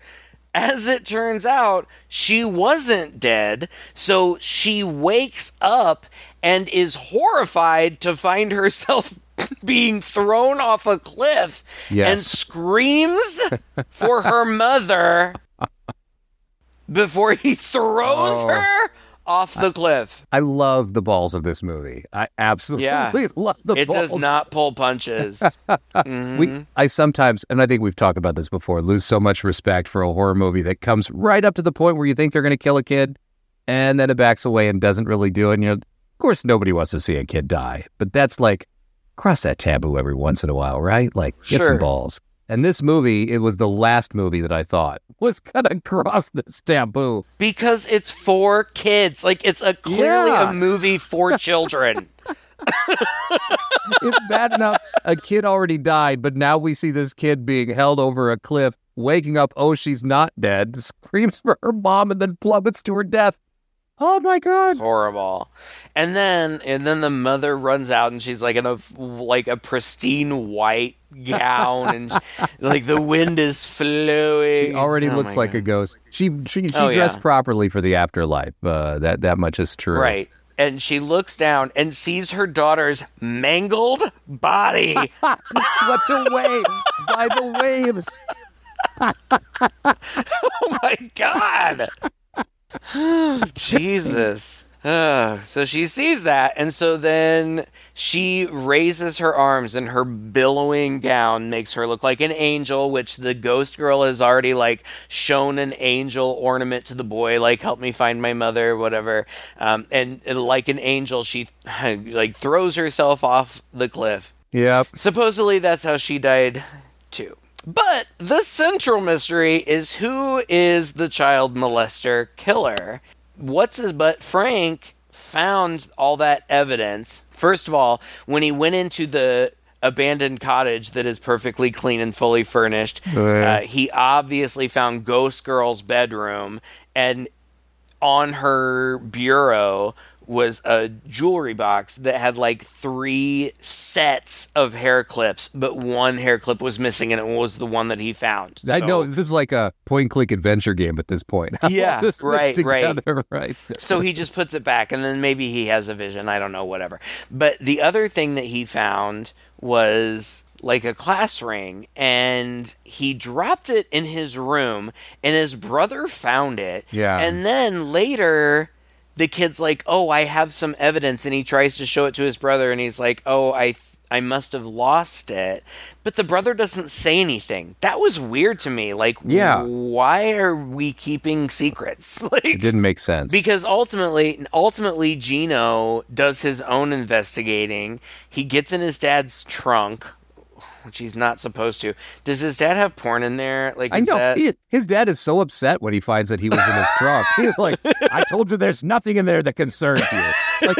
As it turns out, she wasn't dead, so she wakes up and is horrified to find herself being thrown off a cliff and screams for her mother before he throws Oh. her off the cliff. i love the balls of this movie i absolutely Yeah. love the It balls It does not pull punches. Mhm. we i sometimes and i think we've talked about this before lose so much respect for a horror movie that comes right up to the point where you think they're going to kill a kid and then it backs away and doesn't really do it and you know of course nobody wants to see a kid die but that's like cross that taboo every once in a while right like get Sure. some balls and this movie it was the last movie that i thought was gonna cross this taboo because it's for kids. Like it's a clearly Yeah. a movie for children. it's bad enough a kid already died, but now we see this kid being held over a cliff, waking up. Oh, she's not dead. Screams for her mom and then plummets to her death. Oh my god! It's horrible. And then and then the mother runs out and she's like in a like a pristine white gown and like the wind is flowing. She already Oh looks like a ghost. She she, she Oh, dressed yeah. properly for the afterlife. Uh, that that much is true. Right. And she looks down and sees her daughter's mangled body. Swept away by the waves. oh my god jesus Ugh. so she sees that and so then she raises her arms and her billowing gown makes her look like an angel which the ghost girl has already like shown an angel ornament to the boy like help me find my mother whatever um, and, and like an angel she like throws herself off the cliff Yep. Supposedly that's how she died too. But the central mystery is who is the child molester killer? What's his butt? Frank found all that evidence. First of all, when he went into the abandoned cottage that is perfectly clean and fully furnished. Uh, he obviously found Ghost Girl's bedroom, and on her bureau was a jewelry box that had like three sets of hair clips, but one hair clip was missing, and it was the one that he found. I So- know this is like a point click adventure game at this point. Yeah, this right, right. right. so he just puts it back and then maybe he has a vision i don't know whatever but the other thing that he found was like a class ring and he dropped it in his room and his brother found it Yeah. and then later the kid's like oh i have some evidence and he tries to show it to his brother and he's like oh i I must have lost it. But the brother doesn't say anything. That was weird to me. Like, Yeah. why are we keeping secrets? Like, It didn't make sense. because ultimately ultimately Gino does his own investigating. He gets in his dad's trunk, which he's not supposed to. Does his dad have porn in there? Like I know that- he- his dad is so upset when he finds that he was in his trunk. He's like, "I told you, there's nothing in there that concerns you." Like,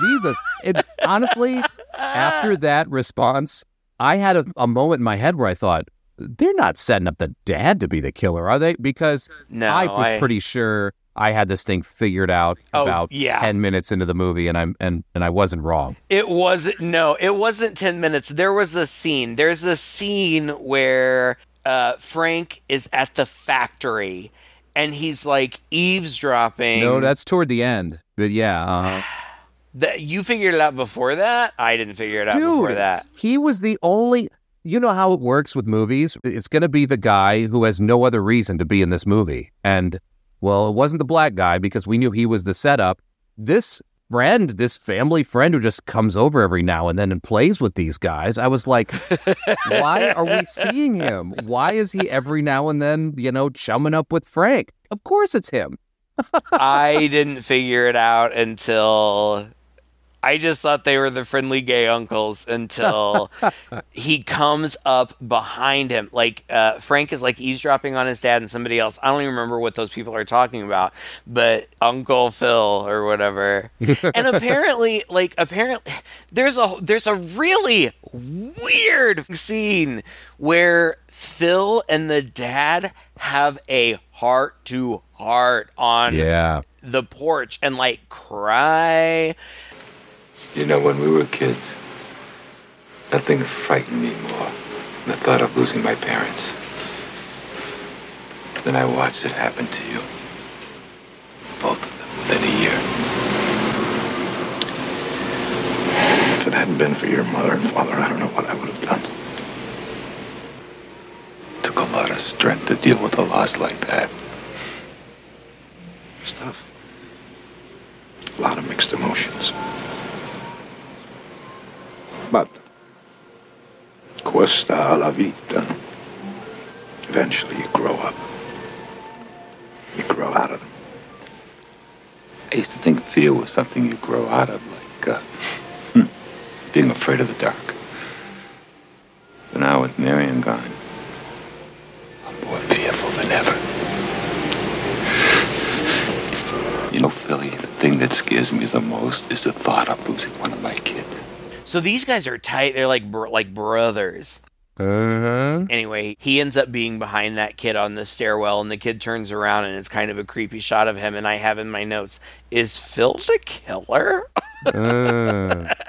Jesus. And honestly, after that response, I had a, a moment in my head where I thought, "They're not setting up the dad to be the killer, are they?" Because No, I was I- pretty sure I had this thing figured out Oh, about yeah. ten minutes into the movie, and I'm and and I wasn't wrong. It wasn't no, it wasn't 10 minutes. There was a scene. There's a scene where uh, Frank is at the factory and he's like eavesdropping. No, that's toward the end. But yeah, uh That you figured it out before that? I didn't figure it out before that. He was the only. You know how it works with movies? It's going to be the guy who has no other reason to be in this movie. And, well, it wasn't the black guy because we knew he was the setup. This friend, this family friend who just comes over every now and then and plays with these guys, I was like, why are we seeing him? Why is he every now and then, you know, chumming up with Frank? Of course it's him. I didn't figure it out until I just thought they were the friendly gay uncles until he comes up behind him. Like uh, Frank is like eavesdropping on his dad and somebody else. I don't even remember what those people are talking about, but Uncle Phil or whatever. and apparently, like apparently, there's a there's a really weird scene where Phil and the dad have a heart to heart on Yeah. the porch and like cry. You know, when we were kids, nothing frightened me more than the thought of losing my parents. Then I watched it happen to you. Both of them within a year. If it hadn't been for your mother and father, I don't know what I would have done. Took a lot of strength to deal with a loss like that. Stuff. A lot of mixed emotions. But questa la vita. Eventually you grow up. You grow out of them. I used to think fear was something you grow out of, like uh, hmm, being afraid of the dark. But now with Marion gone, I'm more fearful than ever. You know, Philly, the thing that scares me the most is the thought of losing one of my kids. So these guys are tight. They're like br- like brothers. Uh-huh. Anyway, he ends up being behind that kid on the stairwell, and the kid turns around, and it's kind of a creepy shot of him. And I have in my notes, "Is Phil the killer?" Uh.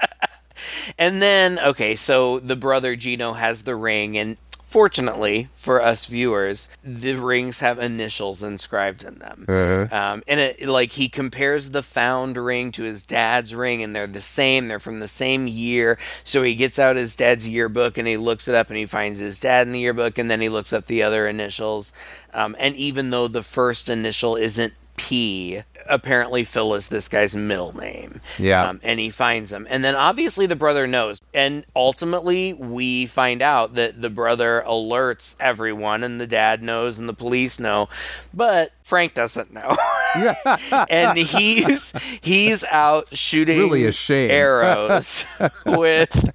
And then, okay, so the brother Gino has the ring, and fortunately for us viewers, the rings have initials inscribed in them. Uh-huh. Um, and it like he compares the found ring to his dad's ring, and they're the same. They're from the same year. So he gets out his dad's yearbook and he looks it up, and he finds his dad in the yearbook, and then he looks up the other initials. Um, and even though the first initial isn't P, apparently Phil is this guy's middle name. Yeah. Um, and he finds him. And then obviously the brother knows. And ultimately, we find out that the brother alerts everyone, and the dad knows, and the police know. But Frank doesn't know. and he's he's out shooting Really arrows with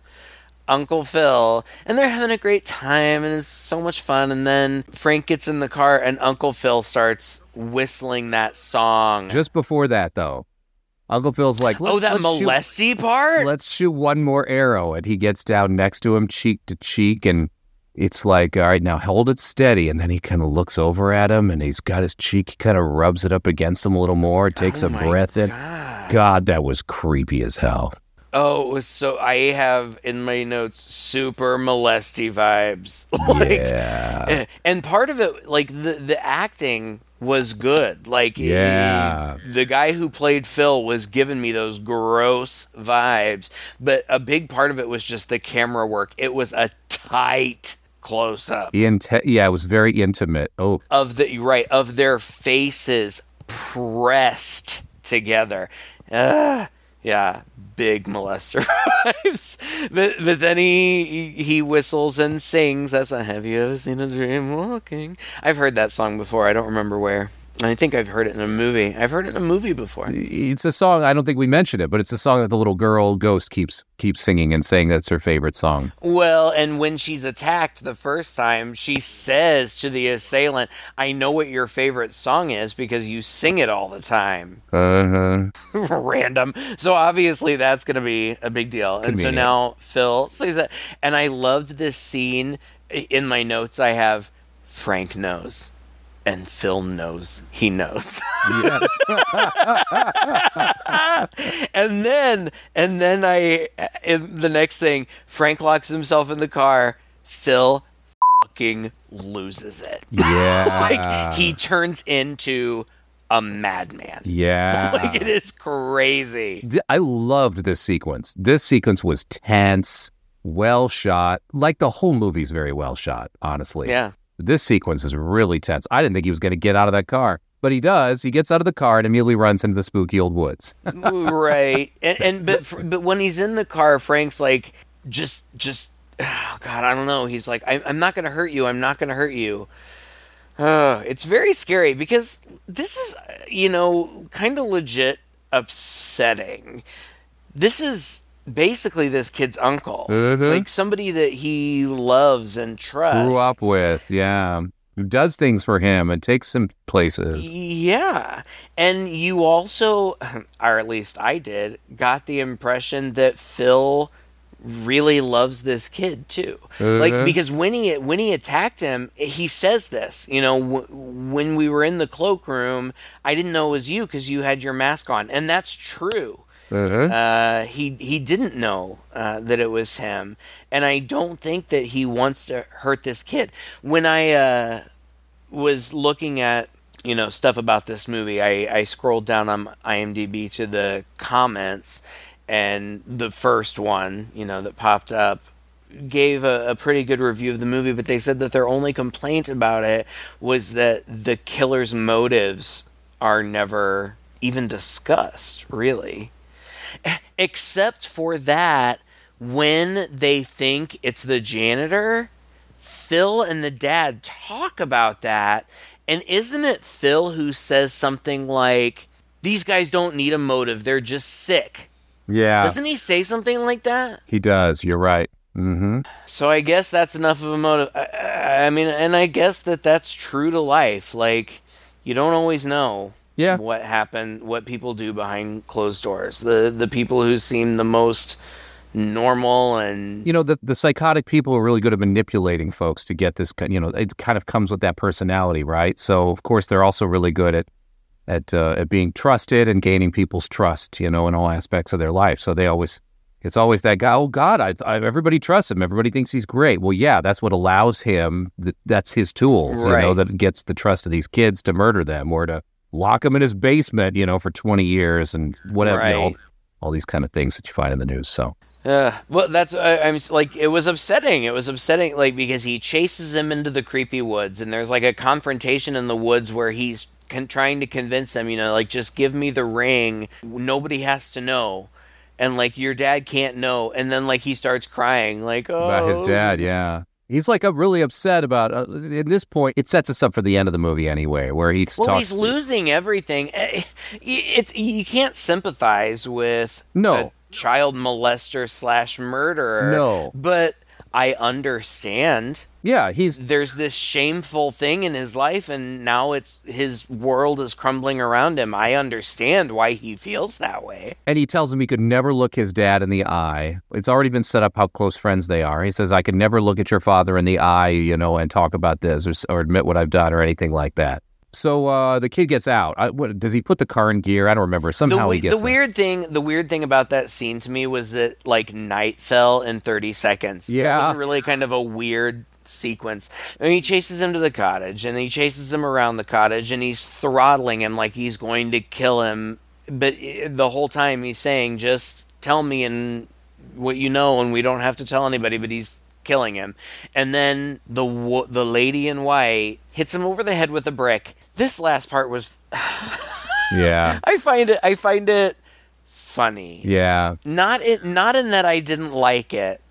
Uncle Phil, and they're having a great time, and it's so much fun. And then Frank gets in the car, and Uncle Phil starts whistling that song. Just before that, though, Uncle Phil's like, oh, let's, oh, that let's shoot- molesty part. let's shoot one more arrow. And he gets down next to him, cheek to cheek, and it's like, all right, now hold it steady. And then he kind of looks over at him and he's got his cheek, he kind of rubs it up against him a little more, takes Oh a breath in. God. God, that was creepy as hell. Oh, it was so I have in my notes super molesty vibes. like, yeah. and part of it, like the the acting was good. Like he- Yeah. the guy who played Phil was giving me those gross vibes, but a big part of it was just the camera work. It was a tight close up Inte- yeah, it was very intimate. Oh, of the right of their faces pressed together. Uh, yeah, big molester vibes. But but then he he whistles and sings. That's a Have you ever seen a dream walking? I've heard that song before. I don't remember where. I think I've heard it in a movie. I've heard it in a movie before. it's a song. I don't think we mentioned it, but it's a song that the little girl ghost keeps keeps singing and saying that's her favorite song. Well, and when she's attacked the first time, she says to the assailant, "I know what your favorite song is because you sing it all the time." Uh huh. random. So obviously that's going to be a big deal. And so now Phil says that. And I loved this scene. In my notes, I have Frank knows. And Phil knows he knows. Yes. and then, and then I, in the next thing, Frank locks himself in the car. Phil fucking loses it. yeah. like he turns into a madman. yeah. Like it is crazy. I loved this sequence. This sequence was tense, well shot. Like the whole movie's very well shot, honestly. Yeah. This sequence is really tense. I didn't think he was going to get out of that car, but he does. He gets out of the car and immediately runs into the spooky old woods. right and, and but but when he's in the car frank's like just just oh god i don't know he's like I, i'm not gonna hurt you i'm not gonna hurt you uh, it's very scary because this is you know kind of legit upsetting this is basically this kid's uncle Mhm. like somebody that he loves and trusts Grew up with, yeah. Who does things for him and takes him places. Yeah. And you also, or at least I did, got the impression that Phil really loves this kid too. Like Mhm. because when he when he attacked him, he says this, you know, w- when we were in the cloakroom, I didn't know it was you cuz you had your mask on. And that's true. Uh-huh. Uh, he he didn't know uh, that it was him, and I don't think that he wants to hurt this kid. When I uh, was looking at you know stuff about this movie, I, I scrolled down on IMDb to the comments, and the first one you know that popped up gave a, a pretty good review of the movie, but they said that their only complaint about it was that the killer's motives are never even discussed, really except for that when they think it's the janitor phil and the dad talk about that. And isn't it phil who says something like these guys don't need a motive. They're just sick. Yeah, doesn't he say something like that? He does. You're right. Mm-hmm. so i guess that's enough of a motive. I- I, I mean and i guess that that's true to life. Like you don't always know Yeah. what happened what people do behind closed doors the the people who seem the most normal and You know, the, the psychotic people are really good at manipulating folks to get this, kind- you know, it kind of comes with that personality, right? So, of course, they're also really good at, at, uh, at being trusted and gaining people's trust, you know, in all aspects of their life. So they always, it's always that guy, oh God, I, I, everybody trusts him. Everybody thinks he's great. Well, yeah, that's what allows him, th- that's his tool, you know, that gets the trust of these kids to murder them or to lock him in his basement, you know, for 20 years and whatever, you know, all, Right. all these kind of things that you find in the news. So, Uh, well, that's I, I'm like it was upsetting. It was upsetting, like because he chases him into the creepy woods, and there's like a confrontation in the woods where he's con- trying to convince him, you know, like just give me the ring. Nobody has to know, and like your dad can't know. And then like he starts crying, like oh, about his dad. Yeah, he's like really upset about. Uh, at this point, it sets us up for the end of the movie anyway, where he's Well, he's losing everything. Eh, It's you can't sympathize with No. a child molester slash murderer. No. but I understand. Yeah, he's There's this shameful thing in his life, and now it's his world is crumbling around him. I understand why he feels that way. and he tells him he could never look his dad in the eye. It's already been set up how close friends they are. He says, "I could never look at your father in the eye, you know, and talk about this or, or admit what I've done or anything like that." So uh, the kid gets out. I, what, does he put the car in gear? I don't remember. Somehow the, he gets the out. weird thing the weird thing about that scene to me was that like night fell in 30 seconds Yeah. it was really kind of a weird sequence and he chases him to the cottage and he chases him around the cottage and he's throttling him like he's going to kill him but i- the whole time he's saying just tell me and what you know and we don't have to tell anybody but he's killing him and then the wo- the lady in white hits him over the head with a brick this last part was Yeah, I find it I find it funny. yeah. Not in not in that I didn't like it,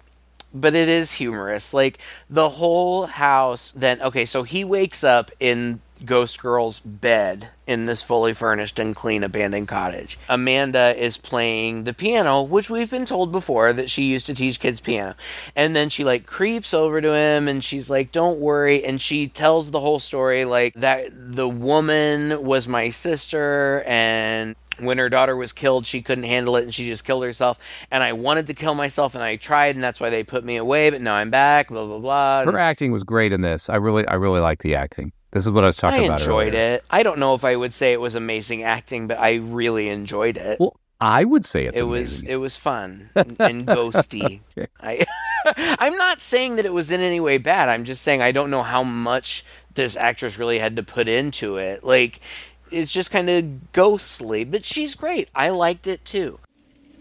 but it is humorous. Like the whole house then okay, so he wakes up in Ghost Girl's bed in this fully furnished and clean abandoned cottage. Amanda is playing the piano, which we've been told before that she used to teach kids piano. And then she like creeps over to him and she's like, "Don't worry." And she tells the whole story like that the woman was my sister and when her daughter was killed, she couldn't handle it and she just killed herself. And I wanted to kill myself and I tried and that's why they put me away, but now I'm back, blah blah blah. Her acting was great in this. I really, I really like the acting. This is what I was talking I about. I enjoyed earlier. it. I don't know if I would say it was amazing acting, but I really enjoyed it. Well, I would say it's it was it was fun and, and ghosty. I I'm not saying that it was in any way bad. I'm just saying I don't know how much this actress really had to put into it. Like it's just kind of ghostly, but she's great. I liked it too.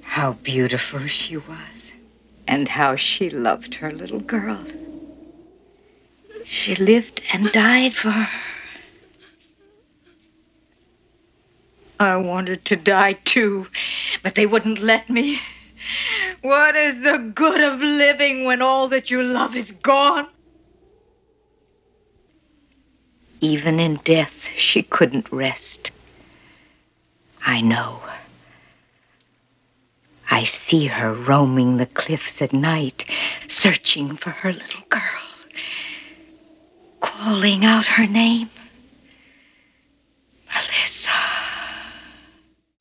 How beautiful she was, and how she loved her little girl. She lived and died for her. I wanted to die too, but they wouldn't let me. What is the good of living when all that you love is gone? Even in death, she couldn't rest. I know. I see her roaming the cliffs at night, searching for her little girl, calling out her name. Melissa.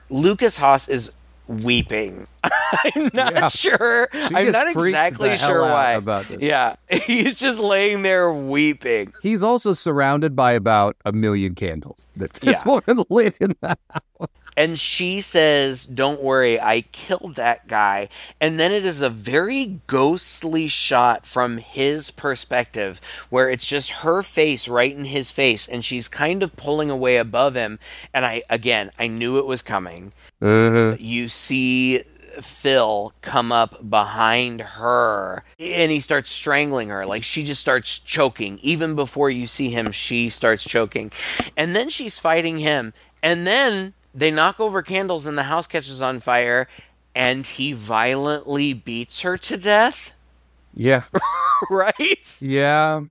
Lukas Haas is weeping. I'm not Yeah. sure. She I'm not exactly the hell sure out why. about this. Yeah, he's just laying there weeping. He's also surrounded by about a million candles that this Yeah. woman lit in the house. And she says, Don't worry, I killed that guy. And then it is a very ghostly shot from his perspective where it's just her face right in his face and she's kind of pulling away above him. And I, again, I knew it was coming. Uh-huh. You see Phil come up behind her and he starts strangling her. Like she just starts choking. Even before you see him, she starts choking. And then she's fighting him. And then they knock over candles and the house catches on fire and he violently beats her to death. Yeah, right? yeah.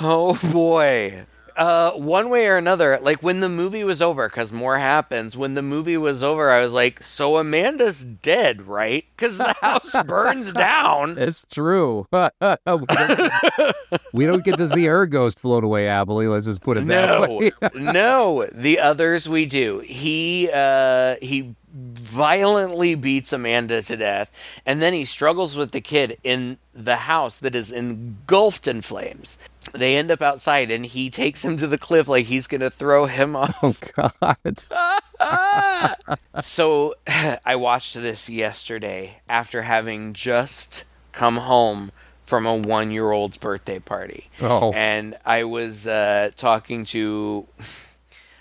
Oh boy. Uh, one way or another, like when the movie was over, because more happens. When the movie was over, I was like, "So Amanda's dead, right?" Because the house burns down. It's true. we, don't, we don't get to see her ghost float away, Abilene. Let's just put it that No, way. no. The others we do. He uh, he violently beats Amanda to death, and then he struggles with the kid in the house that is engulfed in flames. They end up outside, and he takes him to the cliff like he's gonna throw him off. oh God. So I watched this yesterday after having just come home from a one year old's birthday party. Oh. And I was uh, talking to,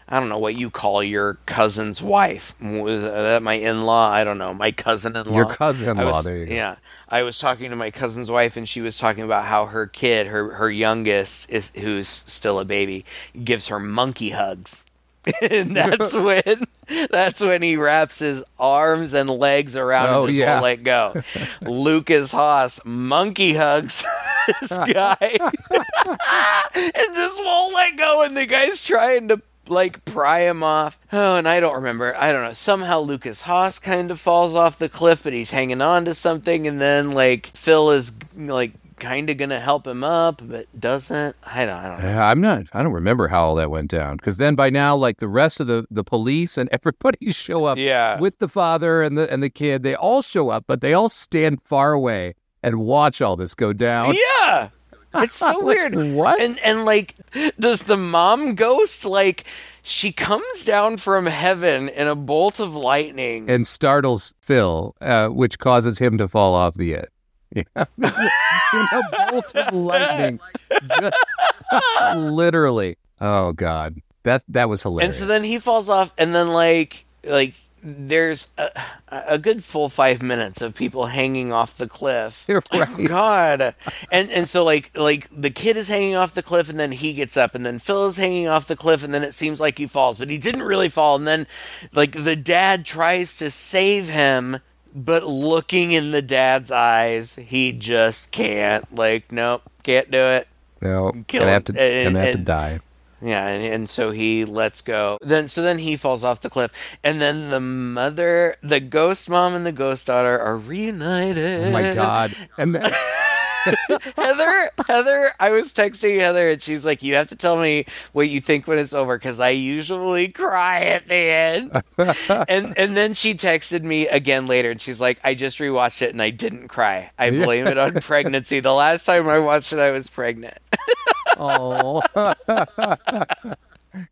I don't know what you call your cousin's wife. Was that my in law? I don't know. My cousin in law. Your cousin-in-law, there you go. Yeah. I was talking to my cousin's wife, and she was talking about how her kid, her, her youngest, is who's still a baby, gives her monkey hugs. and that's when that's when he wraps his arms and legs around Oh, and just yeah. won't let go. Lukas Haas monkey hugs this guy and just won't let go, and the guy's trying to like pry him off. Oh, and I don't remember. I don't know. Somehow Lukas Haas kind of falls off the cliff, but he's hanging on to something, and then like Phil is like kind of gonna help him up, but doesn't. I don't. I don't know. I'm not. I don't remember how all that went down because then by now, like the rest of the the police and everybody show up. Yeah. with the father and the and the kid, they all show up, but they all stand far away and watch all this go down. Yeah. It's so weird. What? And and like does the mom ghost like she comes down from heaven in a bolt of lightning. and startles Phil, uh, which causes him to fall off the edge. Yeah. in a bolt of lightning, Just- literally. Oh God, that that was hilarious. and so then he falls off and then like like there's a, a good full five minutes of people hanging off the cliff. You're Oh. God, and and so like like the kid is hanging off the cliff, and then he gets up, and then Phil is hanging off the cliff, and then it seems like he falls, but he didn't really fall, and then like the dad tries to save him, but looking in the dad's eyes, he just can't. Like, nope, can't do it. no, kill gonna him. have to And- gonna have to die. Yeah, and, and so he lets go. Then so then he falls off the cliff, and then the mother, the ghost mom, and the ghost daughter are reunited. Oh my God! And then, Heather, Heather, I was texting Heather, and she's like, "You have to tell me what you think when it's over, because I usually cry at the end." and and then she texted me again later, and she's like, "I just rewatched it, and I didn't cry. I blame it on pregnancy. The last time I watched it, I was pregnant." Oh,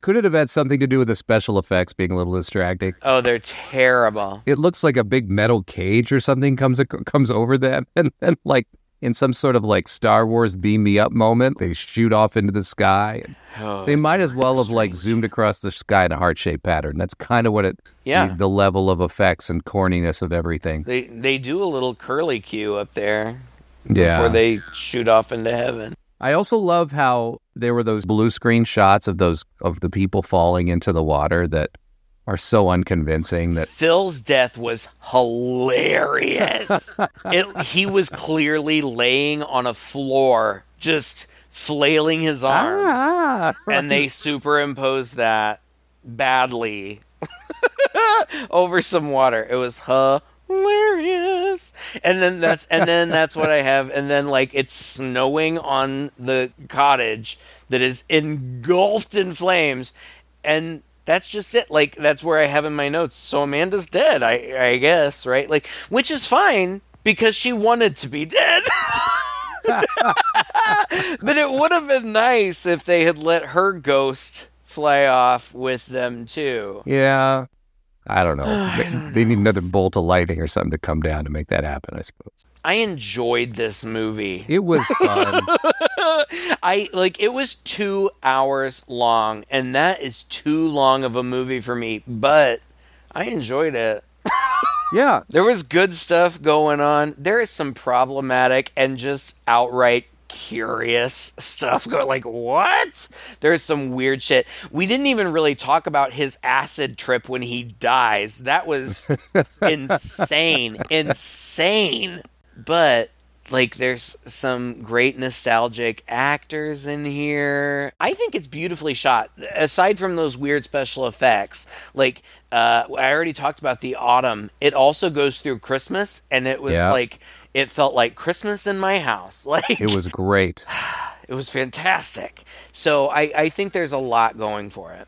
could it have had something to do with the special effects being a little distracting? Oh, they're terrible. It looks like a big metal cage or something comes comes over them, and then like in some sort of like Star Wars beam me up moment, they shoot off into the sky. Oh, they might as well have like zoomed across the sky in a heart shaped pattern. That's kind of what it. Yeah. The, the level of effects and corniness of everything. They they do a little curly cue up there Yeah. before they shoot off into heaven. I also love how there were those blue screen shots of those of the people falling into the water that are so unconvincing that Phil's death was hilarious. it, he was clearly laying on a floor, just flailing his arms, Ah, and they superimposed that badly over some water. It was hilarious. And then that's and then that's what I have. And then like it's snowing on the cottage that is engulfed in flames, and that's just it. Like that's where I have in my notes. So Amanda's dead. I I guess right. Like which is fine because she wanted to be dead. but it would have been nice if they had let her ghost fly off with them too. yeah, I don't know. they, they need another bolt of lightning or something to come down to make that happen. I suppose I enjoyed this movie. it was fun. I like it was 2 hours long and that is too long of a movie for me, but I enjoyed it. yeah, There was good stuff going on. There is some problematic and just outright curious stuff going like what? There's some weird shit. We didn't even really talk about his acid trip when he dies. That was insane. Insane. But like there's some great nostalgic actors in here. I think it's beautifully shot. Aside from those weird special effects, like uh, I already talked about the autumn. It also goes through Christmas, and it was Yeah. like it felt like Christmas in my house. Like it was great. it was fantastic. So I, I think there's a lot going for it.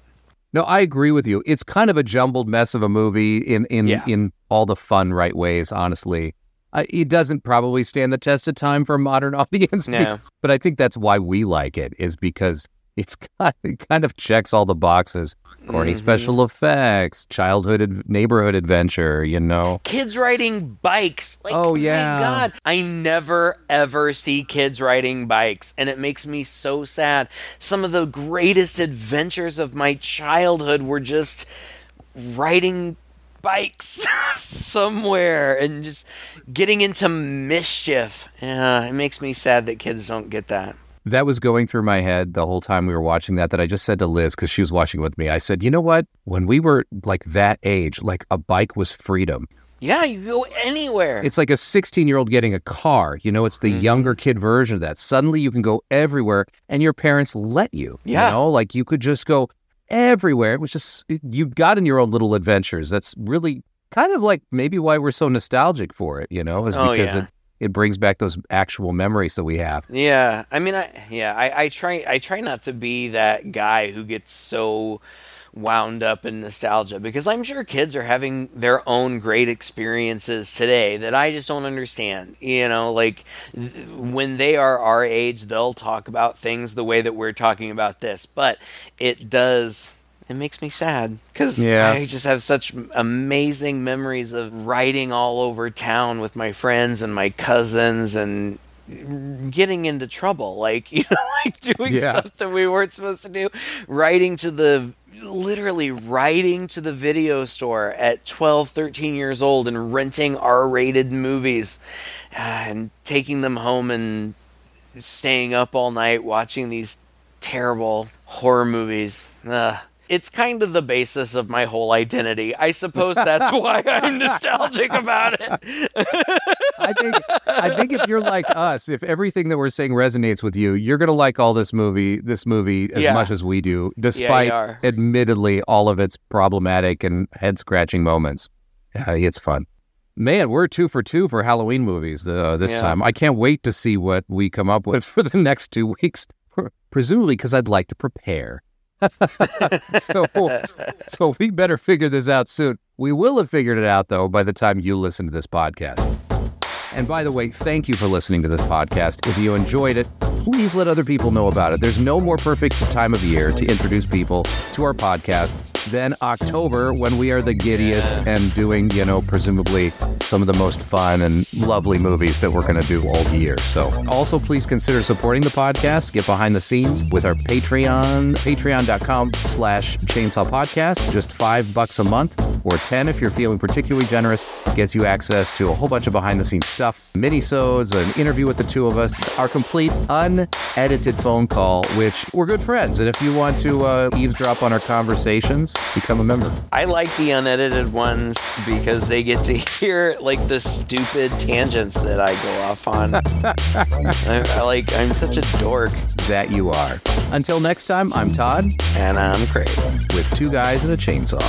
No, I agree with you. It's kind of a jumbled mess of a movie in in Yeah. in all the fun right ways. Honestly, uh, it doesn't probably stand the test of time for a modern audience. No. but I think that's why we like it is because it's kind it kind of checks all the boxes. Corny Mm-hmm. special effects, childhood ad- neighborhood adventure. You know, kids riding bikes. Like, Oh, yeah. My God, I never ever see kids riding bikes, and it makes me so sad. Some of the greatest adventures of my childhood were just riding bikes somewhere and just getting into mischief. Yeah, it makes me sad that kids don't get that. That was going through my head the whole time we were watching that. That I just said to Liz because she was watching with me. I said, you know what? When we were like that age, like a bike was freedom. Yeah, you go anywhere. It's like a 16 year old getting a car. You know, it's the Mm-hmm. younger kid version of that. Suddenly you can go everywhere and your parents let you. Yeah. You know, like you could just go everywhere. It was just, you got in your own little adventures. That's really kind of like maybe why we're so nostalgic for it, you know, is Oh, because yeah. it, it brings back those actual memories that we have. Yeah, I mean, I yeah, I, I try I try not to be that guy who gets so wound up in nostalgia because I'm sure kids are having their own great experiences today that I just don't understand. You know, like when they are our age, they'll talk about things the way that we're talking about this, but it does it makes me sad because Yeah. I just have such amazing memories of riding all over town with my friends and my cousins and getting into trouble like you know like doing Yeah. stuff that we weren't supposed to do riding to the literally riding to the video store at 12 13 years old and renting r-rated movies uh, and taking them home and staying up all night watching these terrible horror movies. Ugh. It's kind of the basis of my whole identity. I suppose that's why I'm nostalgic about it. I think I think if you're like us, if everything that we're saying resonates with you, you're gonna like all this movie, this movie as Yeah. much as we do, despite are. admittedly all of its problematic and head scratching moments. Yeah, it's fun. Man, we're two for two for Halloween movies uh, this Yeah. time. I can't wait to see what we come up with for the next two weeks, presumably because I'd like to prepare. so, so we better figure this out soon. We will have figured it out, though, by the time you listen to this podcast. And by the way, thank you for listening to this podcast. If you enjoyed it, please let other people know about it. There's no more perfect time of year to introduce people to our podcast than October when we are the giddiest and doing, you know, presumably some of the most fun and lovely movies that we're going to do all year. So also please consider supporting the podcast. Get behind the scenes with our Patreon, patreon.com slash chainsaw podcast. Just five bucks a month or 10 if you're feeling particularly generous. Gets you access to a whole bunch of behind the scenes stuff, mini-sodes, an interview with the two of us, our complete unedited phone call, which we're good friends. And if you want to uh, eavesdrop on our conversations, become a member. I like the unedited ones because they get to hear like the stupid tangents that I go off on. I, I like I'm such a dork. That you are. Until next time, I'm Todd And I'm Craig. with two guys and a chainsaw.